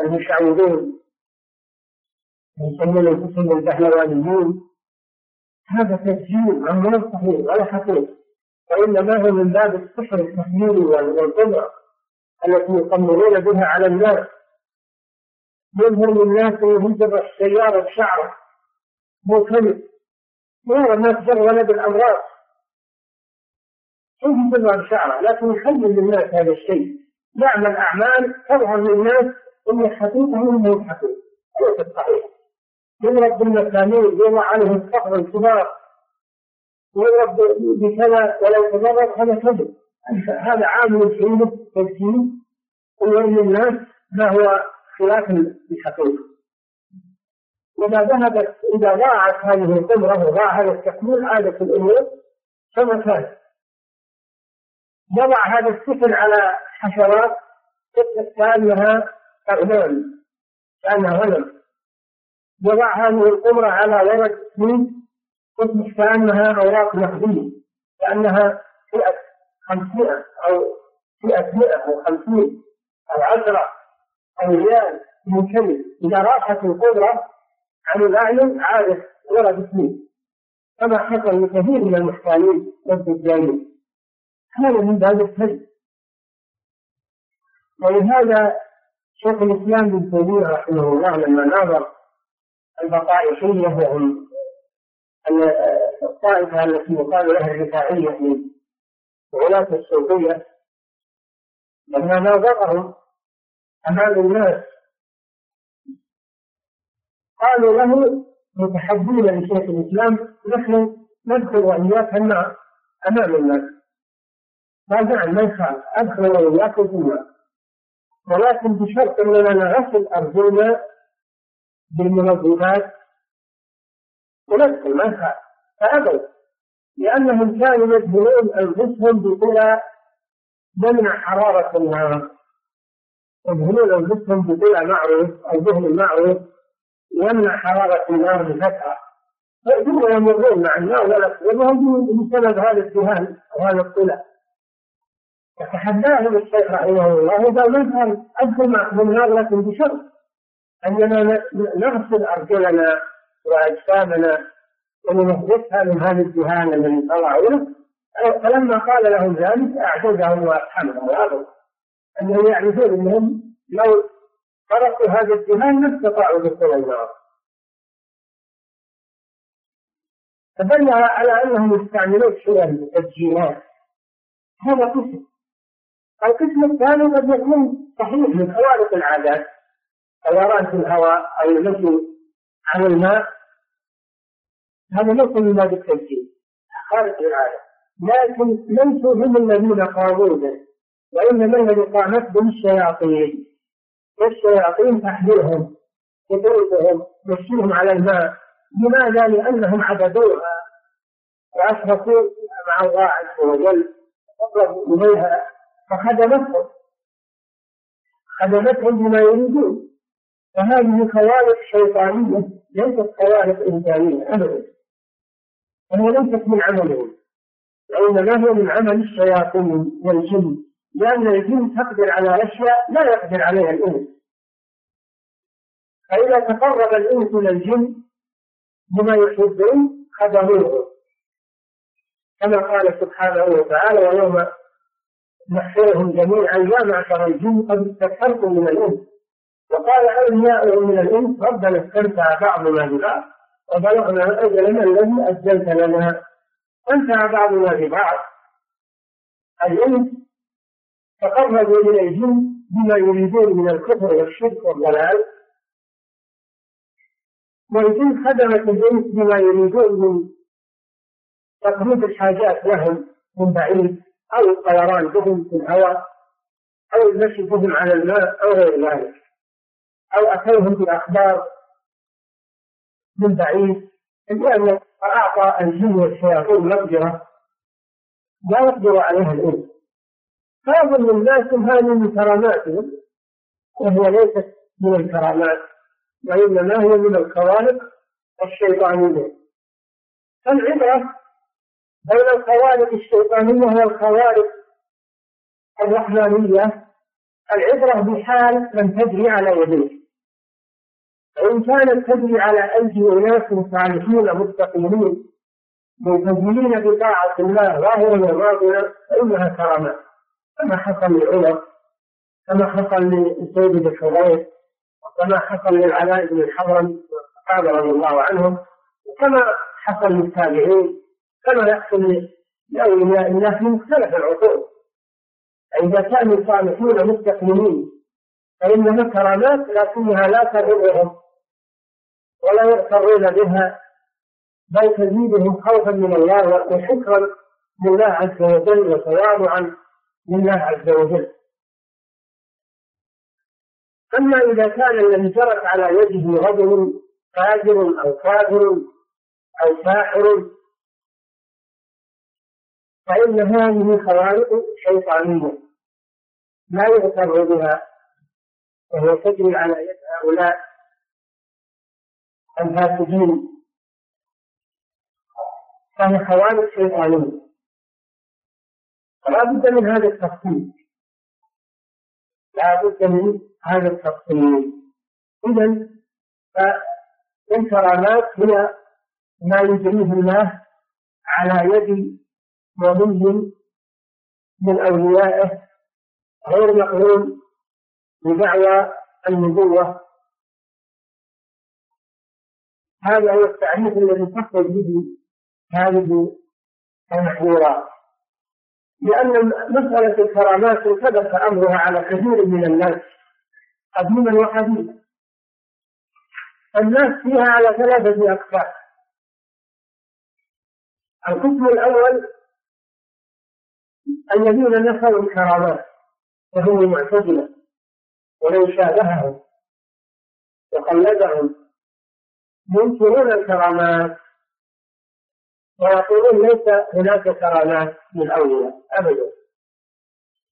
المشعوذون يسمون انفسهم البهلوانيون. هذا تسجيل غير صحيح ولا حقيقي وإنما هو من باب السحر التخييلي والقدرة التي يقمرون بها على الناس. يظهر للناس انه يجرح السيارة بشعره؟ كذب يرى الناس جرى بالامراض كيف يجرى بشعره لكن يخيل للناس هذا الشيء. يعمل أعمال تظهر للناس انه حقيقة وانه حقيقة. ليست صحيحة. يضرب بالمسامير يضع عليه الصخر الكبار. يضرب بكذا ولو تضرب هذا كذب. هذا عامل فيه تسكين ويرمي الناس ما هو خلاف الحقيقة وما ذهبت إذا ضاعت هذه القدرة وضاع هذا التكميل عادت الأمور كما كان يضع هذا السفن على حشرات كأنها أغنام كأنها غنم. يضع هذه القمرة على ورق من تصبح كأنها أوراق نقدية كأنها فئة خمسمائة أو فئة مئة أو خمسين أو عشرة أو ريال كلمة إذا راحت القدرة عن الأعين عادت ورد اثنين كما حصل لكثير من المحتالين والدجالين هذا من باب الكذب ولهذا شيخ الإسلام بن تيمية رحمه الله لما ناظر البطائحية وهم الطائفة التي يقال لها الرفاعية من غلاة الصوفية لما ناظرهم أمام الناس قالوا له متحدين لشيخ الإسلام نحن ندخل وإياك النار أمام الناس. قال نعم ما يخالف أدخل وإياكم في النار ولكن بشرط أننا نغسل أرجلنا بالمنظمات وندخل ما يخالف فأبوا لأنهم كانوا يدهنون أنفسهم بطلى منع حرارة النار. يدهنون أنفسهم بطلى معروف أو دهن معروف يمنع حرارة النار بفتحة ثم يمرون مع النار ولا تضرهم بسبب هذا الدهان أو هذا فتحداهم الشيخ رحمه الله وقال ما يفعل أدخل معكم النار لكن بشرط أننا نغسل أرجلنا وأجسامنا وننظفها من هذا الدهان الذي طلعوه فلما قال لهم ذلك أعجزهم وأفحمهم وأبوا أنهم يعرفون أنهم لو تركوا هذا الدهان ما استطاعوا دخول النار. فدل على أنهم يستعملون من التسجيلات. هذا قسم. القسم الثاني قد يكون صحيح من خوارق العادات. في الهواء أو المشي على الماء هذا ليس من باب التسجيل خارج العادة لكن ليسوا هم الذين قاموا به وإنما الذي قامت به الشياطين. والشياطين تحملهم تدرسهم تمشيهم على الماء. لماذا؟ لأنهم عبدوها. وأشركوا مع الله عز وجل وقربوا إليها فخدمتهم. خدمتهم بما يريدون. فهذه خوارق شيطانية ليست خوارق إنسانية أبدا. وهي ليست من عملهم وإنما هي من عمل الشياطين والجن لأن الجن تقدر على أشياء لا يقدر عليها الإنس. فإذا تقرب الإنس إلى الجن بما يحبون خدموه كما قال سبحانه وتعالى ويوم نحشرهم جميعا يا معشر الجن قد استكثرتم من الإنس. وقال أولياء من الإنس؟ ربنا استمتع بعضنا ببعض وبلغنا أجلنا الذي أجلت لنا. استمتع بعضنا ببعض. الإنس تقربوا إلى الجن بما يريدون من الكفر والشرك والضلال. والجن خدمت الإنس بما يريدون من تقريب الحاجات لهم من بعيد أو الطيران بهم في الهواء أو المشي بهم على الماء أو غير ذلك. أو أتوهم بأخبار من بعيد لأن أعطى الجن والشياطين مقدرة لا يقدر عليها الإنس فيظن الناس هذه من كراماتهم وهي ليست من الكرامات وإنما هي من الخوارق الشيطانية. فالعبرة بين الخوارق الشيطانية والخوارق الرحمانية العبرة بحال من تجري على يديه فإن كانت تجري على أيدي أناس صالحين مستقيمين ملتزمين بطاعة الله ظاهرا وباطنا فإنها كرامات كما حصل لعمر كما حصل لسيد بن حضير وكما حصل للعلاء بن الحضرمي والصحابة رضي الله عنهم وكما حصل للتابعين كما يحصل لأولياء الله في مختلف العصور فإذا كانوا صالحون مستقيمين فإنها كرامات لكنها لا تضرهم. ولا يغترون بها بل تزيدهم خوفا من الله وشكرا لله عز وجل وتواضعا لله عز وجل. أما إذا كان الذي جرت على يده رجل فاجر أو كافر أو ساحر فإن هذه خوارق شيطانية لا يغتر بها وهي تجري على يد هؤلاء الفاسدين. فهي خوارق شيطانية فلا بد من هذا التفصيل. لا بد من هذا التفصيل. إذا فالكرامات هي ما يجريه الله على يد ولي من أوليائه غير مقرون بدعوى النبوة. هذا هو التعريف الذي تخرج به هذه المحظورات. لأن مسألة الكرامات ثبت أمرها على كثير من الناس قديما وحديثا. الناس فيها على ثلاثة أقسام. القسم الأول الذين نفوا الكرامات وهم المعتزلة ومن شابههم وقلدهم ينكرون الكرامات. ويقولون ليس هناك كرامات للأولياء أبدا.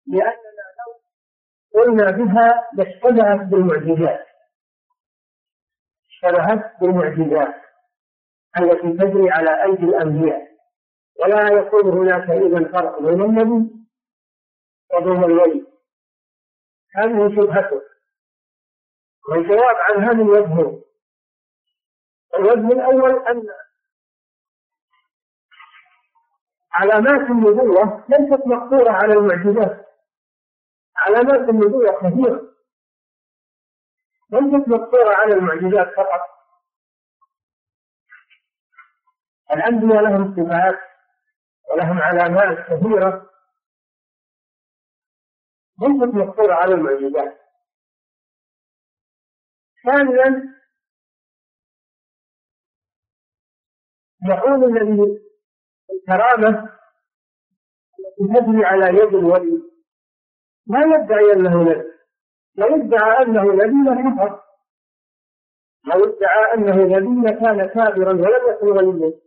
لأننا لو قلنا بها لاشتبهت بالمعجزات. اشتبهت بالمعجزات التي تجري على أيدي الأنبياء. ولا يكون هناك إذا فرق بين النبي وبين الولي. هذه شبهته. والجواب عن هذا الوجه الوجه الأول أن علامات النبوة ليست مقصورة على المعجزات. علامات النبوة كثيرة. ليست مقصورة على المعجزات فقط. الأنبياء لهم صفات ولهم علامات كثيرة. ليست مقصورة على المعجزات. ثانيا يقول الذي الكرامة التي تجري على يد الولي. لا يدعي أنه نبي. لو ادعى أنه نبي لكفر لو ادعى أنه نبي لكان كافرا ولم يكن وليا.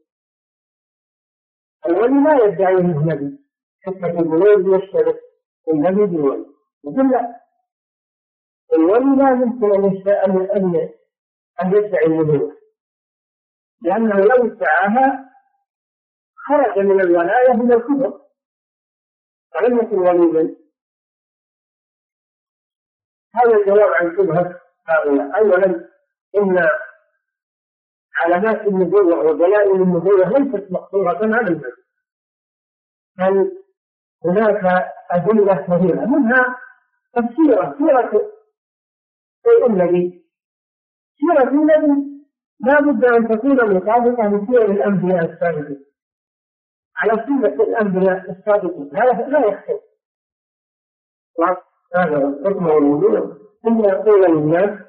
الولي لا يدعي أنه نبي. حتى البلوغ يشترك النبي بالولي. يقول لا. الولي لا يمكن أن أن يدعي النبوة لأنه لو ادعاها خرج من الولاية من الكفر. فلم يكن وليا هذا الجواب عن شبهة هؤلاء. أولا إن علامات النبوة ودلائل النبوة ليست مقصورة على النبي. بل هناك أدلة كثيرة منها السيرة سيرة النبي. سيرة النبي لا بد أن تكون مطابقة لسير الأنبياء السابقين. على سنة الأنبياء السابقين. لا لا يختلف هذا الحكم والوجود ثم يقول للناس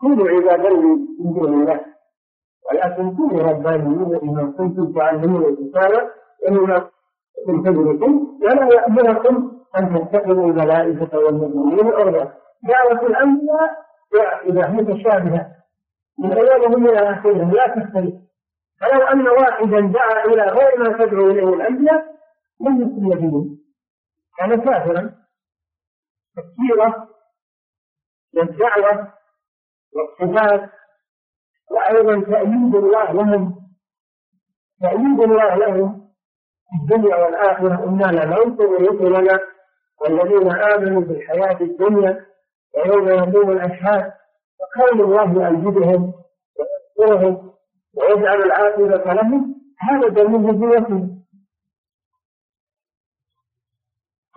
كونوا عبادا من دون الله. ولكن كونوا ربانيين بما كنتم تعلمون الكتاب. من فضلكم ولا يأمركم أن تتخذوا الملائكة والمؤمنين أربعة دعوة الأنبياء إذا متشابهة. من أولهم إلى آخرهم لا تختلف. فلو أن واحدا دعا إلى غير ما تدعو إليه الأنبياء لم يكن به كان كافرا. السيرة والدعوة والصفات وأيضا تأييد الله لهم. تأييد الله لهم. في الدنيا والآخرة إنا لننصر رسلنا والذين آمنوا بالحياة الدنيا ويوم يقوم الأشهاد. وكون الله يأيدهم ويذكرهم ويجعل العاقبة لهم هذا دليل نبوته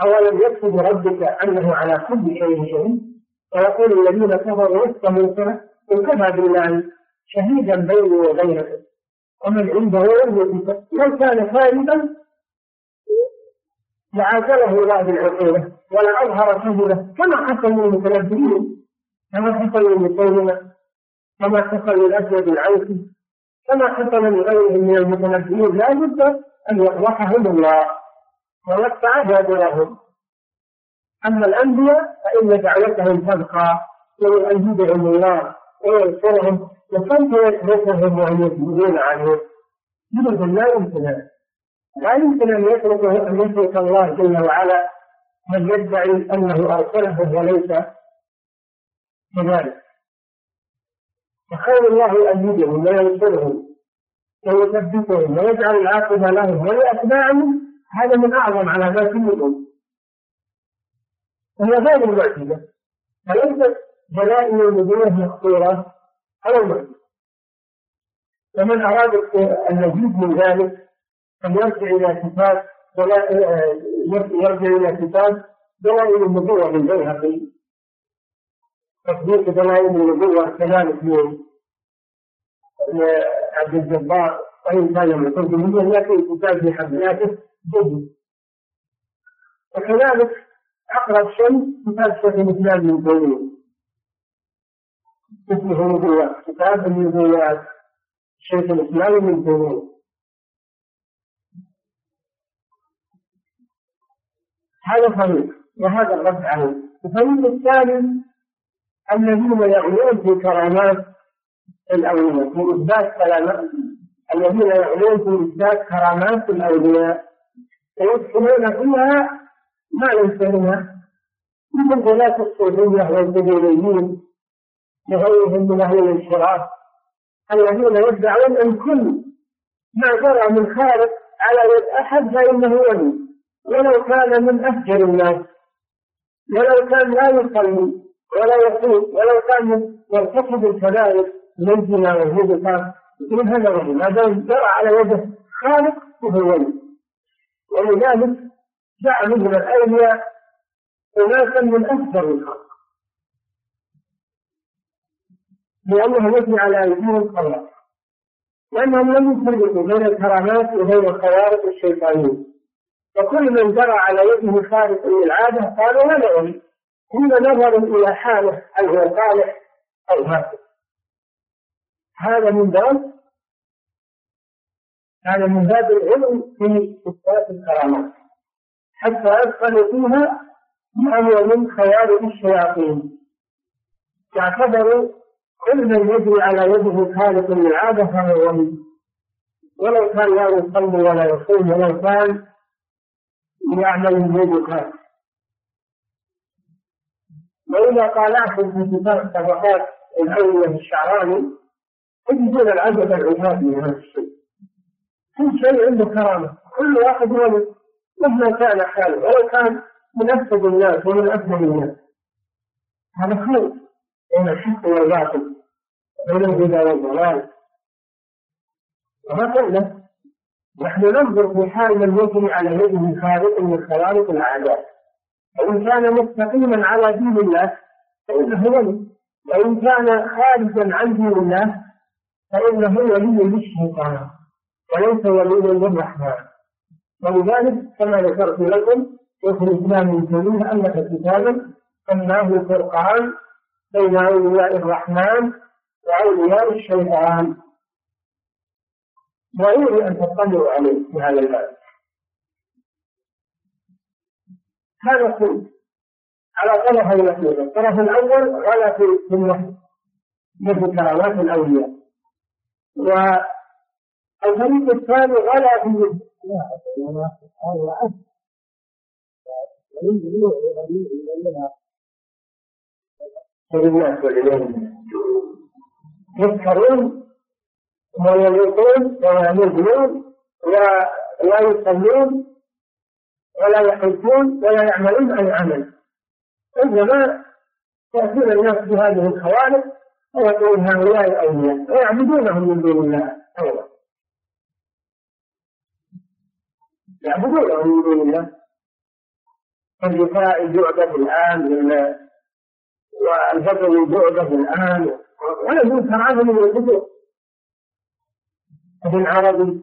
أولم يكتب ربك أنه على كل شيء شهيد؟ ويقول الذين كفروا استموتنا إن كفى بالله شهيدا بيني وبينكم. ومن عنده يملك لو كان خالدا لعاجله الله بالعقوبة ولا أظهر سهله كما حصل للمتنبئين كما حصل لمسيلمة كما حصل للأسود العنسي كما حصل لغيرهم من المتنبئين لا بد أن يقضحهم الله ويقطع دابرهم أما الأنبياء فإن دعوتهم تبقى ويؤيدهم الله وينصرهم وكيف يتركهم وهم يكذبون عنه؟ إذا لا يمكن لا يمكن أن يترك أن يترك الله جل وعلا من يدعي أنه أرسله وليس كذلك. فخير الله يؤيدهم وينصرهم ويثبتهم ويجعل العاقبة لهم ولأتباعهم هذا من أعظم علامات النبوة وهي غير المعجزة. فليست دلائل النبوة مقصورة على المعجزة. فمن أراد المزيد من ذلك أن يرجع إلى كتاب يرجع إلى كتاب دلائل النبوة للبيهقي تطبيق دلائل النبوة كذلك من عبد الجبار وإن كان من قبله لكن كتاب في حبياته جيد وكذلك أقرب شيء كتاب شيخ الإسلام من تيمية اسمه النبوات كتاب النبوات شيخ الإسلام من تيمية هذا فريق وهذا الرد عليه الفريق الثاني الذين يغلون في كرامات الأولياء في إثبات كرامات الذين يغلون في إثبات كرامات الأولياء. ويدخلون فيها ما ليس منها مثل غلاة الصوفية والقبوريين وغيرهم من أهل الانحراف الذين يدعون أن كل ما جرى من خارق على يد أحد فإنه ولي ولو كان من أفجر الناس ولو كان لا يصلي. ولا يصوم ولو كان يرتكب الكبائر من الزنا والزنا من هذا ولي ما دام جرى على يده خالق فهو ولي. ولذلك جاء من الأولياء أناسا من أكثر الخلق. لأنه يجري على أيديهم الخلاق لأنهم لم يفرقوا بين الكرامات وبين الخوارق الشيطانية وكل من جرى على يده خارق للعادة قالوا هذا ولي هم نظروا إلى حاله هل هو صالح أو فاسد هذا من باب هذا من باب العلم في إثبات الكرامات. حتى أدخلوا فيها ما هو من خوارق الشياطين. اعتبروا كل من يجري على يده خالق للعادة فهو ولي ولو كان لا يصلي ولا يصوم ولو كان يعمل الواجبات وإذا طالعتم في كتاب طبقات الأولية الشعراني تجدون العدد العباد من هذا الشيء. كل شيء عنده كرامة. كل واحد ولي مهما كان حاله. ولو كان من أفسد الناس ومن أفضل الناس. هذا خير. بين الحق والباطل بين الهدى والضلال. قلنا؟ نحن ننظر في حال من يجري على يده خالق من خوارق العادات فإن كان مستقيما على دين الله فإنه ولي. وإن كان خارجا عن دين الله فإنه ولي للشيطان. وليس ولي للرحمن. ولذلك كما ذكرت لكم شيخ الإسلام ابن تيمية ألف كتابا سماه الفرقان بين أولياء الرحمن وأولياء الشيطان. ضروري أن تطلعوا عليه في هذا الباب. هذا كله على طرفي المسؤولية الطرف الأول غلا في النفس مثل كرامات الأولياء. والفريق الثاني غلا في الناس والعياذ يسكرون ويموتون ويموتون ولا يصلون ولا يحجون ولا يعملون أي عمل. إنما يأتون الناس بهذه الخوارق ويقولون هؤلاء الاولياء ويعبدونهم من دون الله. أيضا يعبدونهم من دون الله. الدفاع الجعبة الآن والفضل الجعبة الآن. ولم يذكر عنه من الكتب ابن عربي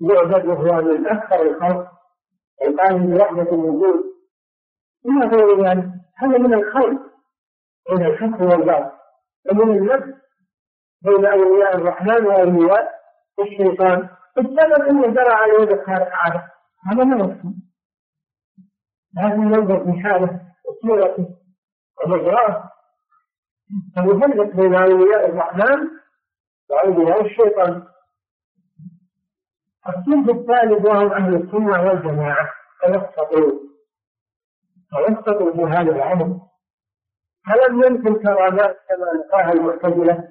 جعبة وهو من أكثر الخلق. القائم بوحدة الوجود. إلى غير ذلك هذا من الخلق بين الحق والباطل ومن النفس بين أولياء الرحمن وأولياء الشيطان. السبب أنه جرى على يد الخارق عادة هذا ما يكفي هذا ينظر في حاله وصورته ومجراه. فيفرق بين أولياء الرحمن وأولياء الشيطان. الصنف الثالث وهم أهل السنة والجماعة توسطوا توسطوا في هذا الأمر فلم يمكن كرامات كما نقاها المعتزلة.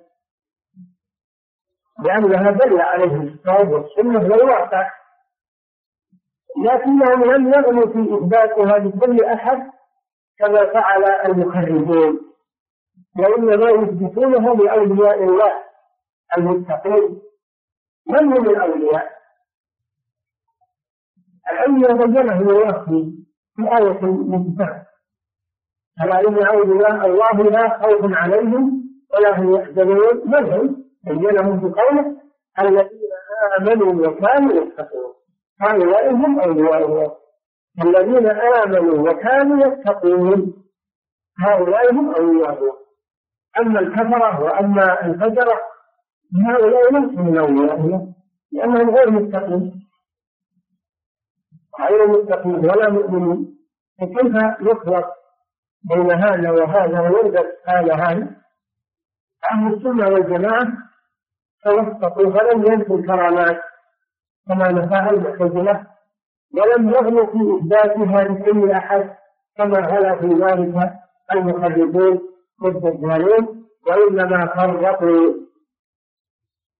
لأنها دل عليه الكتاب والسنة والواقع لكنهم لم يغنوا في إثباتها لكل أحد كما فعل المخرجون. وإنما يثبتونها لأولياء الله المتقين. من هم الأولياء؟ الأولياء بينه الله في آية الكتاب ألا إن أولياء الله لا خوف عليهم ولا هم يحزنون. من هم؟ بينهم في قوله الذين آمنوا وكانوا يتقون. هؤلاء هم أولياء الله الذين آمنوا وكانوا يتقون. هؤلاء هم أولياء الله أما الكفرة وأما الفجرة هؤلاء ليسوا من أولياء الله لأنهم غير متقين غير متقين ولا مؤمنين فكيف يخلط بين هذا وهذا ويلبس هذا هذا؟ أهل السنة والجماعة توسطوا فلم ينفوا الكرامات كما نفاها المعتزلة ولم يغلوا في إثباتها لكل أحد كما غلا في ذلك المخرجون والدجالون وإنما فرقوا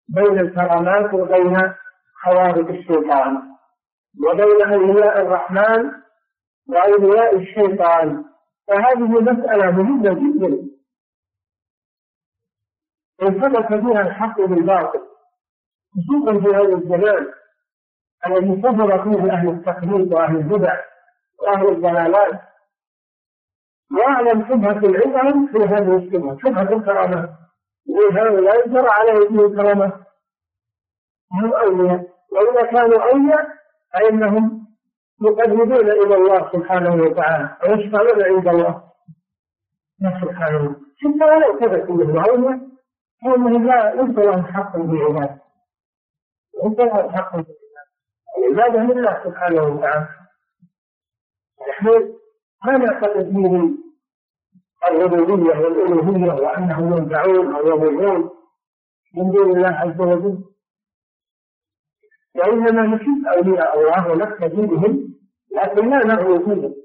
بين الكرامات وبين خوارج الشيطان. وبين أولياء الرحمن وأولياء الشيطان. فهذه مسألة مهمة جدا. انفلت فيها الحق بالباطل خصوصا في هذا الزمان الذي كفر فيه أهل التقليد وأهل البدع وأهل الضلالات. واعلم شبهة العلم في هذه الشبهة شبهة الكرامات هؤلاء جرى عليهم الكرامات هم أولياء وإذا كانوا أولياء فإنهم يقربون إلى الله سبحانه وتعالى ويشفعون عند الله. سبحانه حتى ولو ثبت انه أولياء فإنهم لا ليس لهم حق بالعبادة ليس لهم حق بالعبادة العبادة لله سبحانه وتعالى. نحن ما نعتقد فيه الربوبية والألوهية وأنهم ينفعون أو يضرون من دون الله عز وجل. وإنما نحب أولياء الله ونقتدي بهم لكن لا نغلو فيهم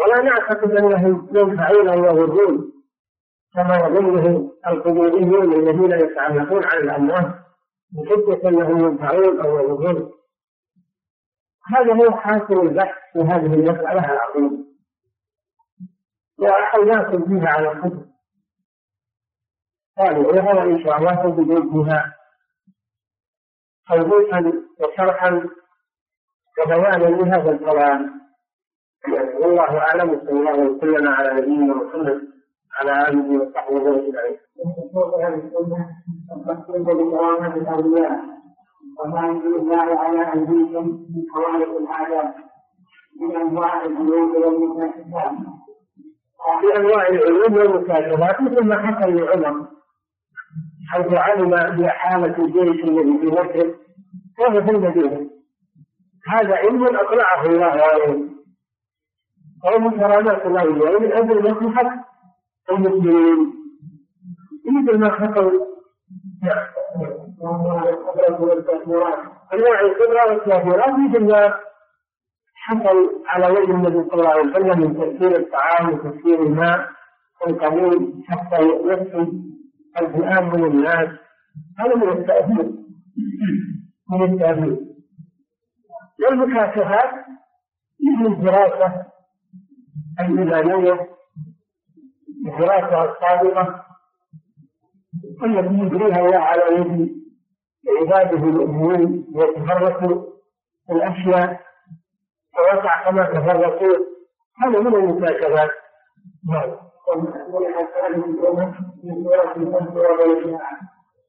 ولا نعتقد أنهم ينفعون أو يضرون كما يظنه القبوريون الذين يتعلقون على الأموات بحجة أنهم ينفعون أو يضرون هذا هو حاصل البحث في هذه المسألة العظيمة. وأحيناكم فيها على الكتب قالوا وهو إن شاء الله تجدون فيها توضيحا وشرحا وبيانا لهذا الكلام والله أعلم. صلى الله وسلم على نبينا محمد على آله وصحبه أجمعين. وما ينزل الله على أيديكم من خوارق العذاب من أنواع العيوب والمكاشفات في أنواع العلوم والمكاشفات مثل ما حصل لعمر. حيث علم بحالة الجيش الذي في مصر وهو في المدينة هذا علم أطلعه الله عليه. أو من كرامات الأولياء من أجل مصلحة المسلمين. مثل ما حصل أنواع القدرة والكافرات مثل ما حصل على وجه النبي صلى الله عليه وسلم من تسكير الطعام وتسكير الماء والقبول حتى يكفي الفئام من الناس هذا من التأثير. من التأثير. والمكاشفات مثل الدراسة الميزانية الدراسة السابقة التي يجريها الله على يد عباده المؤمنين ليتفرقوا الأشياء. ويقع كما تفرقوا. هذا من المكاشفات. نعم.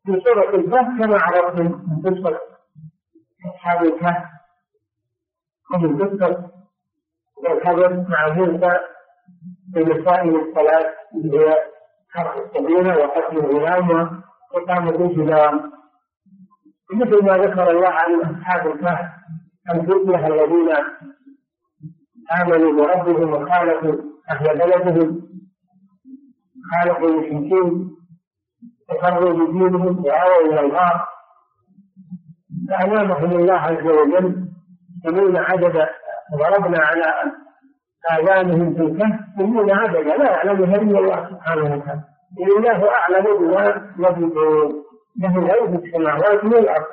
في سورة الكهف كما عرفتم من قصة أصحاب الكهف ومن قصة الحدث مع موسى في مسائل الصلاة اللي هي حرق السفينة وقتل الغلام وإقامة الجدار مثل ما ذكر الله عن أصحاب الكهف الفتية الذين آمنوا بربهم وخالفوا أهل بلدهم خالقوا المشركين وخرجوا بدينهم وآووا إلى الغار فأنامهم الله عز وجل سنين عدد ضربنا على آذانهم في الكهف سنين عدد. لا يعلمها إلا الله سبحانه وتعالى. الله أعلم بما يبدون له في السماوات والأرض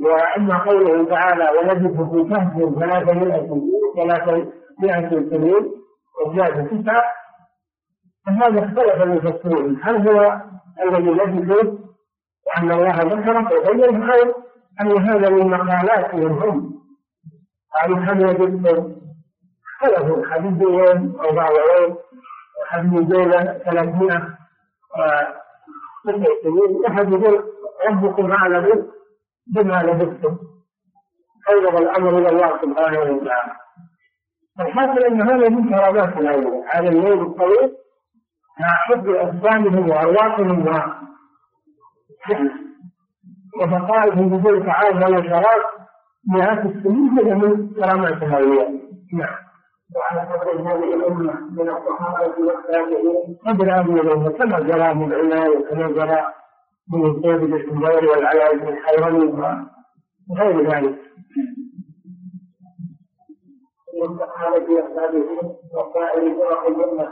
وأما قوله تعالى ولبثوا في كهف ثلاثمائة ثلاثمائة سنين وزاد تسعة فهذا اختلف المفسرون هل هو الذي لبثوا وأن الله ذكره وبين أو أن هذا من مقالاتهم هم قالوا هل يدل اختلفوا. حديث يوم أو بعض يوم ثلاثمائة وتسع سنين أحد يقول ربكم أعلم بما لبثتم. فوض الأمر إلى الله سبحانه وتعالى. الحاصل أن هذا من كرامات الأولياء هذا الليل الطويل مع حب أجسامهم وأرواحهم وبقائهم بدون تعاون ولا شراب مئات السنين هذا من كرامات الأولياء نعم وعلى قدر هذه الأمة من الصحابة والتابعين قدر هذه الأمة كما جرى من العناية وكما جرى من الزيد بن والعلاء بن الحيواني وغير ذلك. الصحابة والتابعين وقائل فرق الأمة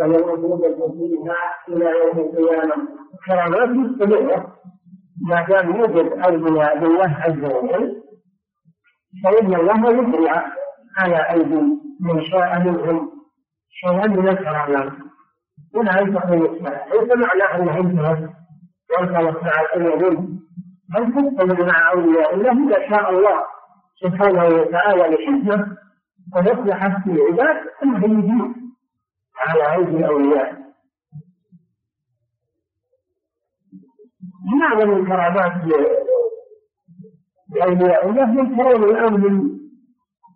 وموجودة فيها إلى يوم القيامة. كرامات مستمرة ما دام يوجد أولياء لله عز وجل فإن الله يطلع على أيدي من شاء منهم. شيئا من الكرامات أن تكون الساعة ليس معنى أنه انتهت وانطلق مع الأولين بل تستمر مع أولياء الله إذا شاء الله سبحانه وتعالى لحكمة ونصلحة في العباد يجيب على أيدي الأولياء. من أعظم الكرامات لأولياء؟ الله يذكرون الآن من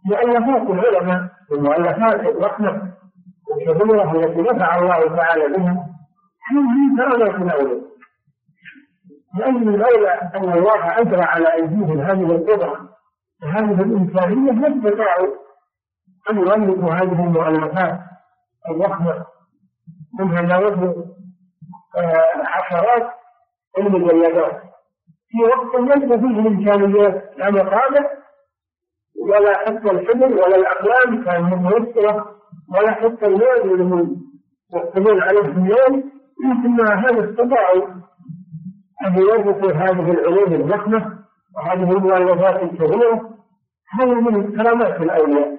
مؤلفات العلماء المؤلفات الرحمة الكبيرة التي نفع الله تعالى بها هذه كرامات الأولياء. لأن الأولى أن الله أجرى على أيديهم هذه القدرة وهذه الإمكانية ما استطاعوا أن يؤلفوا هذه المؤلفات الرحمة منها ما يبلغ عشرات المجلدات في وقت ليس فيه الإمكانيات لا مقابل ولا حتى الحبر ولا الأقلام كان ميسرة ولا حتى الليل اللي هم يحكمون عليه الليل يمكن مع هذا استطاعوا أن يوظفوا هذه العلوم الضخمة وهذه المؤلفات الكبيرة. هذا من كرامات الأولياء.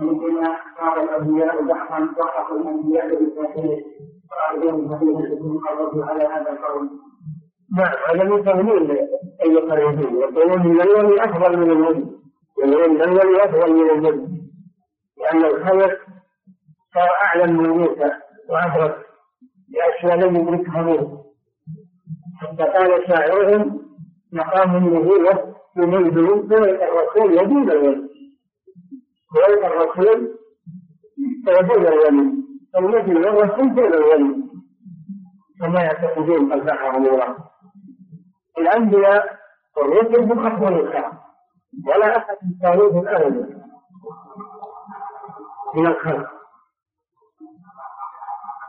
ومثلما قال الأنبياء بحثا وقف الأنبياء بالتوحيد وأرجو فضيلتكم الرد على هذا القول. نعم هذا من تغليل أي قريبين يقولون من الولي أفضل من الولي يقولون من الولي أفضل من الولي لأن الخير صار أعلم من موسى وأدرك بأشياء لم يدركها منه حتى قال شاعرهم مقام النبوة يميز الرسول يدين الولي ويلقى الرسول فيدين الولي الذي الرسول دون الولي كما يعتقدون قد الله الأنبياء والرسل هم أفضل الخلق ولا أحد يساويهم أبدا من الخلق.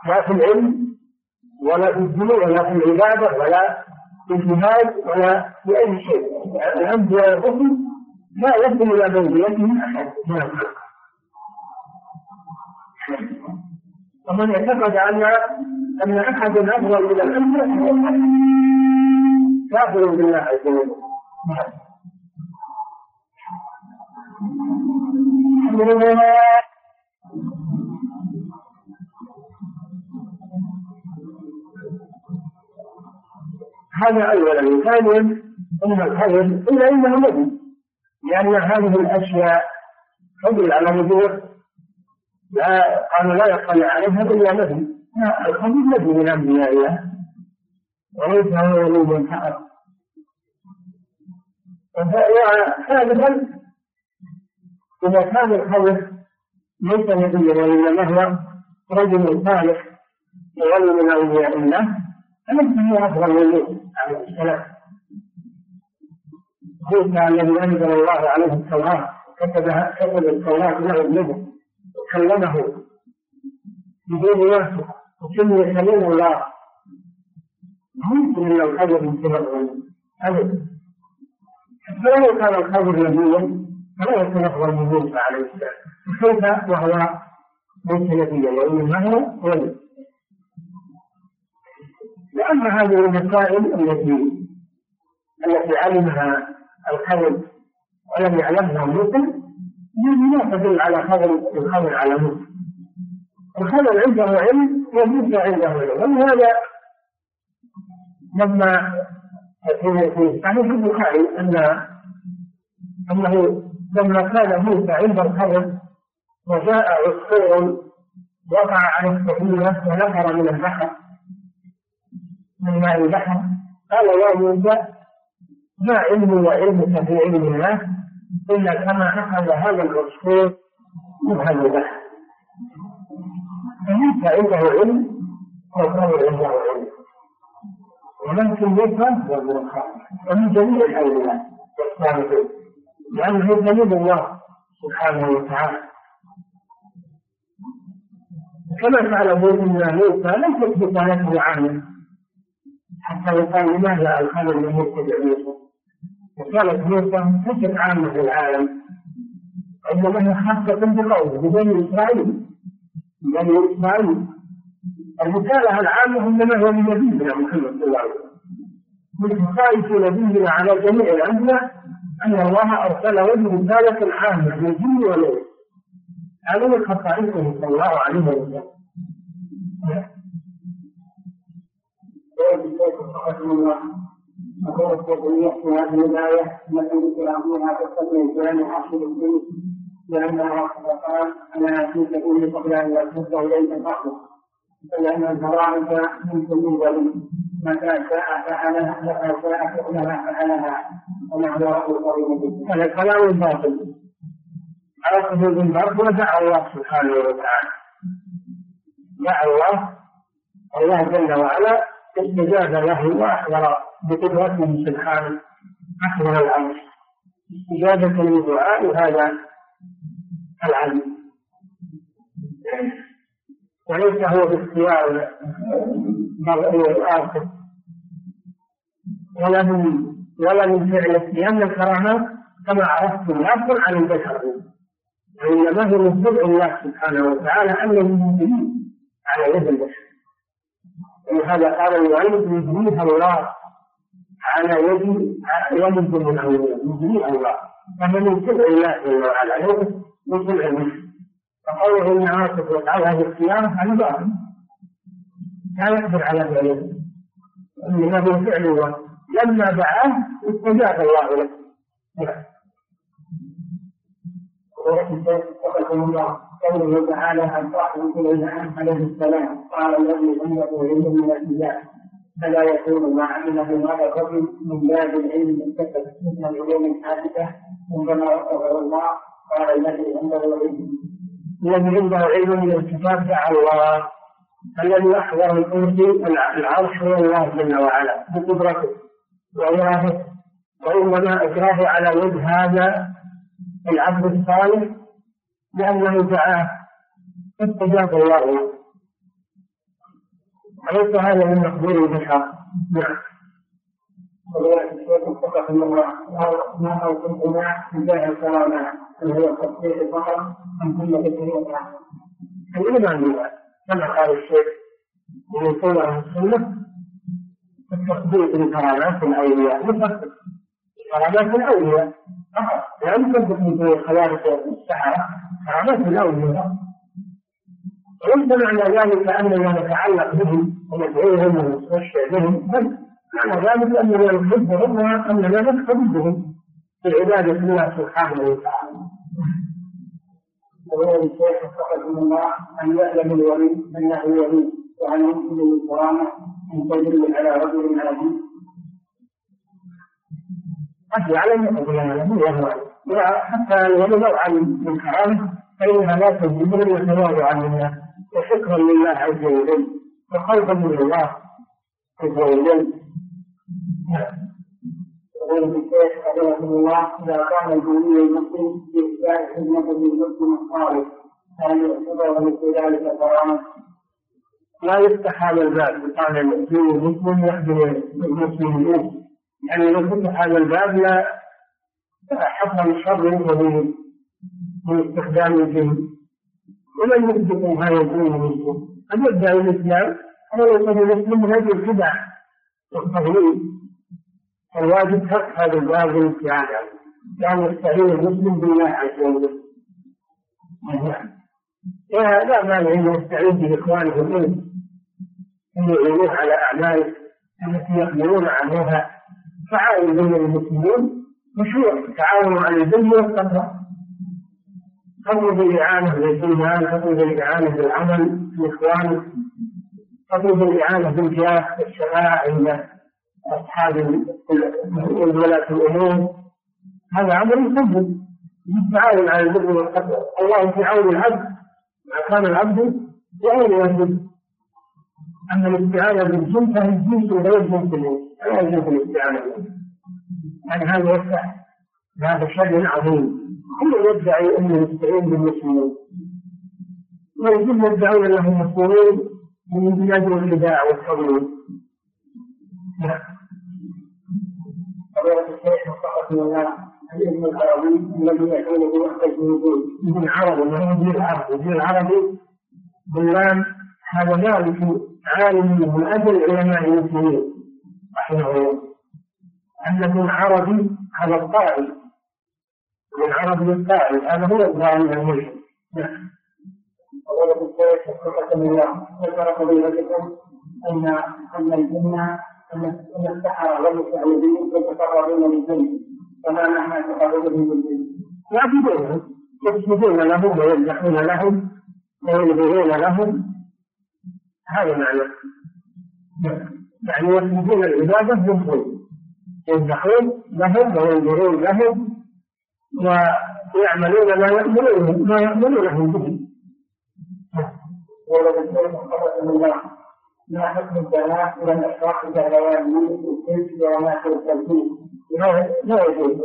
لا في العلم ولا في الدين ولا في العبادة ولا في الجهاد ولا في أي شيء. الأنبياء والرسل لا يصل إلى أحد من الخلق ومن اعتقد أن أن أحدا أفضل من الأنبياء كافر بالله عز وجل. هذا اولا ثانيا ان الخير الا أنه نبي لأن هذه الأشياء حمل على نبوه لا قالوا لا يطلع عليها إلا نبي الخبر نبي من انبياء الله وليس هو ولي حق ثالثا إذا كان الخوف ليس نبيا وإنما هو رجل صالح وولي من أولياء الله فليس هو أفضل من يوسف عليه السلام موسى الذي أنزل الله عليه التوراة كتبها كتب التوراة له ابنه وكلمه بدون واسطة وسمي كلام الله. ممكن لو حدث من أبدا فلو كان الخبر نبيا فلا يكون افضل من موسى عليه السلام. كيف وهو ليس نبيا؟ وإنما هو ولي. لأن هذه المسائل التي التي علمها الخبر ولم يعلمها موسى هذه لا تدل على خبر الخبر على موسى. الخبر عنده علم وموسى عنده علم. ولهذا لما في في صحيح البخاري أن أنه لما كان موسى عند الخبر وجاء عصفور وقع على السفينة ونفر من البحر من ماء البحر قال يا موسى ما علمي وعلمك في علم الله إلا كما أخذ هذا العصفور من هذا البحر فموسى عنده علم والخبر عنده علم ولكن يفهم ومن جميع الأولياء والصالحين لأنه دليل الله سبحانه وتعالى. كما تعلمون أن موسى ليست بطانته عامة. حتى يقال لماذا الخبر لم يتبع موسى وقالت موسى ليست عامة العالم. وإنما هي خاصة بقومه ببني إسرائيل. بني إسرائيل. الرسالة العامة إنما هو من نبينا محمد صلى الله عليه وسلم. من خصائص نبينا على جميع الأنبياء أن الله أرسله برسالة عامة للجن والإنس. هذه خصائصه صلى الله عليه وسلم. وقول الشيخ في الآية التي ذكر فيها قصة الإسلام وحصول الدين لأنه قال أنا أتيت به قبل أن يرتد إليك الأرض لأن الفرائض من كل ولي متى شاء فعلها متى شاء فعلها فعلها ونحن رأي هذا كلام باطل عرفه بالباطل ودعا الله سبحانه وتعالى دعا الله الله جل وعلا استجاب له واخبر بقدرته سبحانه اخبر الامر استجابه لدعاء هذا العلم وليس هو باختيار المرء الآخر ولا من ولا من فعله لأن الكرامات كما عرفتم لا عن البشر. وإنما هو من سبع الله سبحانه وتعالى أن المؤمنين على يد البشر. ولهذا قال المؤلف يجريها الله على يد ولد من أولياء يجريها الله فهو من سبع الله جل وعلا ليس من سبع البشر فقوله إن عاصف يفعلها باختياره هذا باطل لا يقدر على فعله انما هو فعل الله لما دعاه استجاب الله له. الله قوله تعالى عن صاحب سليمان عليه السلام؟ قال الذي عنده علم من الكتاب فلا يكون ما عمله هذا الرجل من باب العلم المكتسب من العلوم الحادثة عندما وفقه الله قال الذي عنده علم. الذي عنده علم الكتاب دعا الله. الذي أحضر الكرسي العرش هو الله جل وعلا بقدرته وإرادته. وإنما أجراه على يد هذا العبد الصالح لأنه دعاه. فاستجاب الله. له أليس هذا من مقدور البشر؟ نعم. وذلك الشيخ وفقه الله ما كنت مع تجاه الكرامات هل هو تصحيح الفقر ام كل تكريم الإيمان كما قال الشيخ من السنة التصديق بكرامات الأولياء مفكر كرامات الأولياء فقط لا نصدق في خوارق السحرة كرامات الأولياء وليس معنى ذلك أننا نتعلق بهم وندعوهم ونستشفع بهم بل معنى ذلك أننا نحبهم وأننا نقتدي بهم في عبادة الله سبحانه وتعالى. وهو الشيخ وفقكم الله أن يعلم الولي أنه ولي وأن يمكن للكرامة أن تدل على رجل عزيز قد يعلم أو لا يعلم حتى ولو لو علم من كرامه فإنها لا يتواضع عن الناس. وشكرا لله عز وجل وخوفا من الله عز وجل. يقول الشيخ رحمه الله إذا كان الجني المسلم بإحسان خدمة للمسلم الصالح هل يعتبر مثل ذلك كرامة؟ لا يفتح هذا الباب يقال الجني المسلم يخدم المسلمين يعني لو فتح هذا الباب لا حصل الشر من من استخدام الجن. ومن يصدق هذا الدين المسلم قد يدعي الإسلام؟ يكون المسلم من أجل الخدع والتضليل الواجب فتح هذا الباب للابتعاد عنه لأن يستعين المسلم بالله عز وجل. لا مانع إنه يستعين بإخوانه الانس ان يعينوه على اعماله التي يقدرون عليها. تعاون بين المسلمين. مشروع التعاون على البر والتقوى تطلب الإعانة بالإيمان تطلب الإعانة بالعمل بإخوانك تطلب الإعانة بالجاه والشفاعة عند أصحاب ولاة الأمور. هذا أمر يسبب التعاون على البر والتقوى. الله في عون العبد ما كان العبد يعين يهدد أما الاستعانة بالجن فهي جنس غير جنس لا يجوز الاستعانة يعني هذا يفتح هذا شر عظيم. كل يدعي انه يستعين بالمسلمين؟ والجن يدعون انهم مسلمين من أجل الخداع والتضليل نعم فضيلة الشيخ وفقكم الله الاسم العربي الذي يكون بوحدة الوجود ابن العربي ابن العربي باللام هذا ذلك عالم من أجل علماء المسلمين رحمه الله. أن ابن عربي هذا القائل عربي القائل هذا هو الظالم الملك. نعم. وقال الشيخ وفقكم الله. ذكر فضيلتكم أن أن الجن أن السحرة والمستعوذين يتقربون بالجن فما معنى تقربهم بالجن؟ يعبدونهم يسجدون لهم ويذبحون لهم وينذرون لهم. هذا معنى. يعني يسجدون العبادة بالظلم يذبحون لهم وينذرون لهم ويعملون ما يأمرون ما يأمرونهم به. ولد الشيخ محمد الله ما حكم الدعاء إلى الاشراق كالبيان الكذب وما التلفيز؟ لا يجوز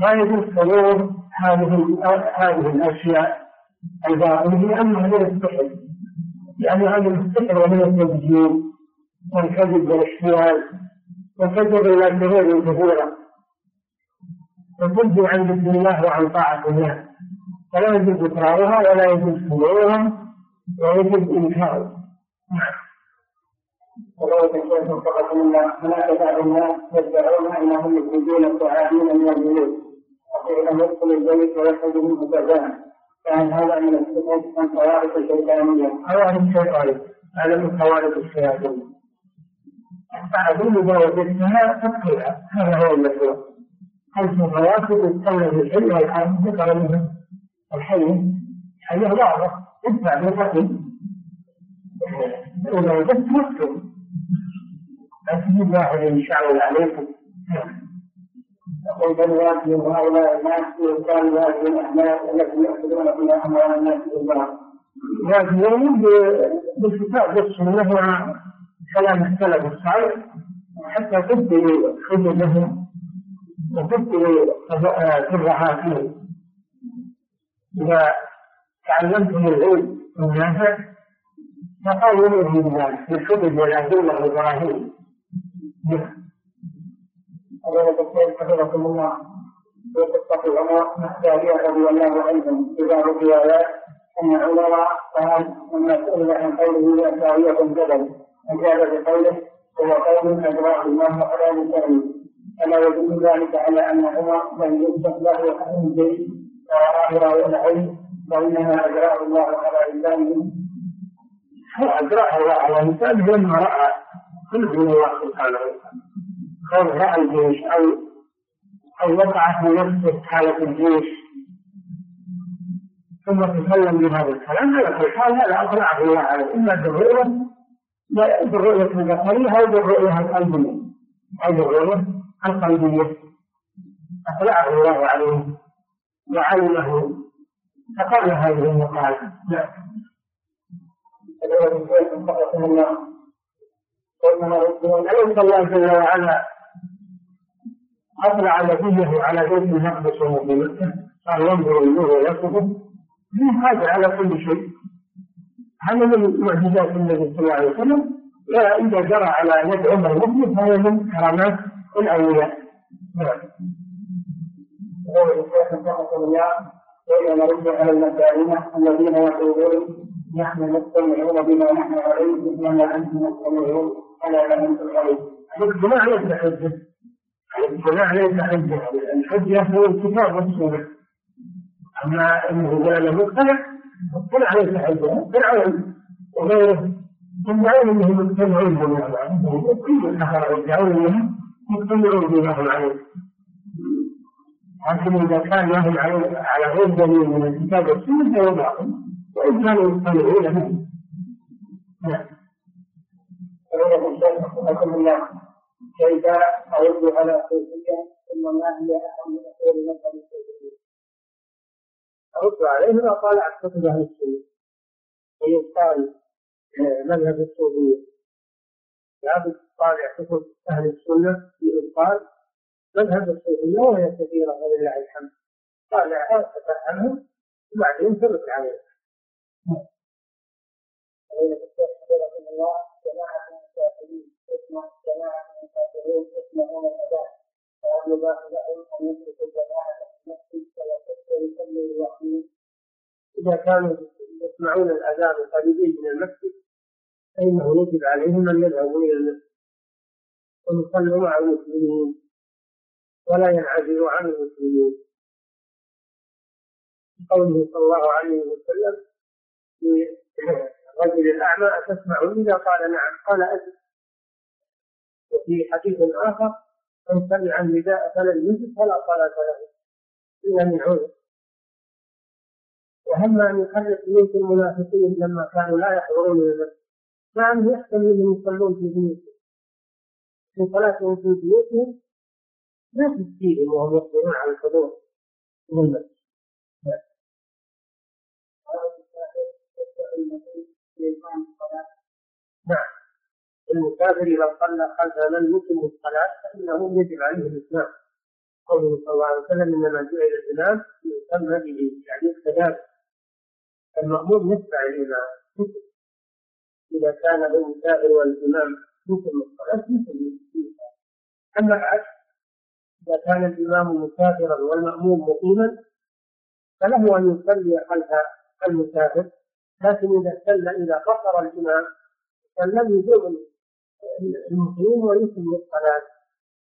لا يجوز حضور هذه هذه الأشياء الباطله لانها من السحر لأن هذا السحر ومن التسجيل والكذب والإحتيال وتجر إلى شرور كثيره وتجد عن ذكر الله وعن طاعة الله. فلا يجوز إقرارها ولا يجوز حضورها ويجب إنكارها. نعم. وذلك الشيخ وفقكم الله هناك بعض الناس يدعون أنهم يخرجون الصحابين من البيوت وفعلا يدخل البيت ويخرج منه كذان فهل هذا من السحر ام خوارق الشيطانية؟ خوارق الشيطانيه هذا من خوارق الشياطين. بعضهم بوجدتها تقيها هذا هو المشروع رواتب يستولى بالحل والحرام ذكر منها الحي حي واضح ادفع بالقتل إذا وجدت مكتوب لا تجيب واحد يشعل عليكم يقول بل واجب هؤلاء الناس وكان واجب الاحلام التي يأخذون فيها أموال الناس بالباطل واجبين بالكتاب والسنة مع كلام السلف الصالح حتى تبدي خدمهم وتبدي سرها فيه إذا تعلمتم العلم النافع فقالوا به بذلك بالحجج والأدلة والبراهين حفظكم الله. في قصة عمر الثانية رضي الله عنهم إذا رضي أن عمر قال أن سئل عن قوله يا سارية الجبل أجاب بقوله هو قول أدراه الله على لسانه ألا يدل ذلك على عمر لم يثبت له حكم شيء ورآه رأي العلم وإنما أجراه الله على لسانه. هو أجراه الله على لسانه لما رأى كل من الله سبحانه وتعالى. كون رأى الجيش أو أو وقع في نفسه حالة الجيش. ثم تكلم بهذا الكلام. على كل حال هذا أطلعه الله عليه إما بالرؤية. بالرؤية البصرية أو بالرؤية القلبية أو بالرؤية القلبية. أطلعه الله عليه وعلمه فقال هذه المقالة نعم. أليس الله جل وعلا أطلع نبيه على بيت المقدس وهو مكة قال ينظر إليه ويصفه. في حاجة على كل شيء؟ هذا من معجزات النبي صلى الله عليه وسلم؟ إذا جرى على يد عمر مسلم فهو من كرامات الأولياء نعم. قول الشيخ رحمه الله بين نرد على المسائل الذين يقولون نحن مستمعون بما نحن عليه وما أنتم مستمعون ما أنتم عليه. الاجتماع ليس حجه. الاجتماع ليس حجه، الحجه هو الكتاب والسنة. أما انه قال مقتنع مقتنع ليس حجه، فرعون وغيره يدعون انهم مجتمعون بما هم عليه، كل الكفره يدعون مجتمعون بما هم عليه. لكن إذا كان لهم على غير دليل من الكتاب والسنة فهو باطل وإن كانوا يطلعون به نعم كيف أرد على صوفيه ثم ما هي اهم اصول مذهب الصوفيه؟ ارد عليه ما قال كتب أهل السنة ويقال مذهب الصوفية لابد طالع كتب أهل السنة في ابطال مذهب الصوفية وهي كثيرة ولله الحمد. طالعها تفهمها وبعدين ترد عليها الله جماعة المسافرين اسمه جماعة المسافرين يسمعون أن إذا كانوا يسمعون الأذان قريبين من المسجد فإنه يجب عليهم أن يذهبوا إلى المسجد. ويصلوا مع المسلمين ولا ينعزل عن المسلمين. قوله صلى الله عليه وسلم في الرجل الأعمى أتسمع إذا قال نعم؟ قال أجل وفي حديث آخر من سمع النداء فلم يجب فلا صلاة له. إلا من عذر. وهم أن يحرك بيوت المنافقين لما كانوا لا يحضرون المسجد. مع أنه يحتمل أنهم يصلون في بيوتهم في صلاتهم في بيوتهم لا تسكيهم وهم يقدرون على الحضور من المسجد. نعم. المسافر إذا صلى خلف من يتم الصلاة فإنه يجب عليه الإسلام. قوله صلى الله عليه وسلم إنما جعل الإمام يسمى به يعني الكلام المأمور يتبع الإمام إذا كان المسافر والإمام يتم الصلاة يتم أما العكس إذا كان الإمام مسافرا والمأموم مقيما فله أن يصلي خلف المسافر لكن إذا صلى إذا قصر الإمام فلم يجوز المقيم ويتم الصلاة.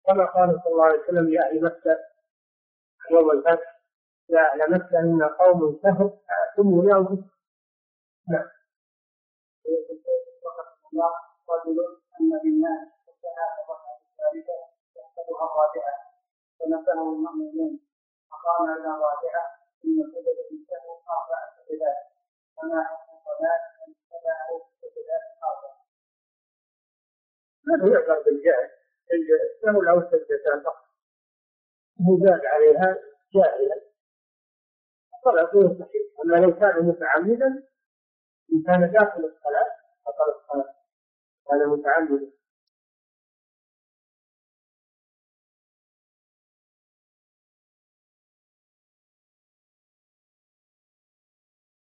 كما قال صلى الله عليه وسلم لأهل مكة يوم الفتح يا أهل مكة إن قوم سهر أتموا يوم نعم. رجل أن بالناس الثالثة يحسبها الرابعة فنفسه المؤمنون فقام إلى الرابعة ثم سجد بالسهو فما حكم صلاة من ابتداء خاطئ ما هو يعذر بالجهل له لو سجدتان فقط. هو زاد عليها جاهلا. صلاته صحيحة أما لو كان متعمدا إن كان داخل الصلاة بطل الصلاة. كان متعمدا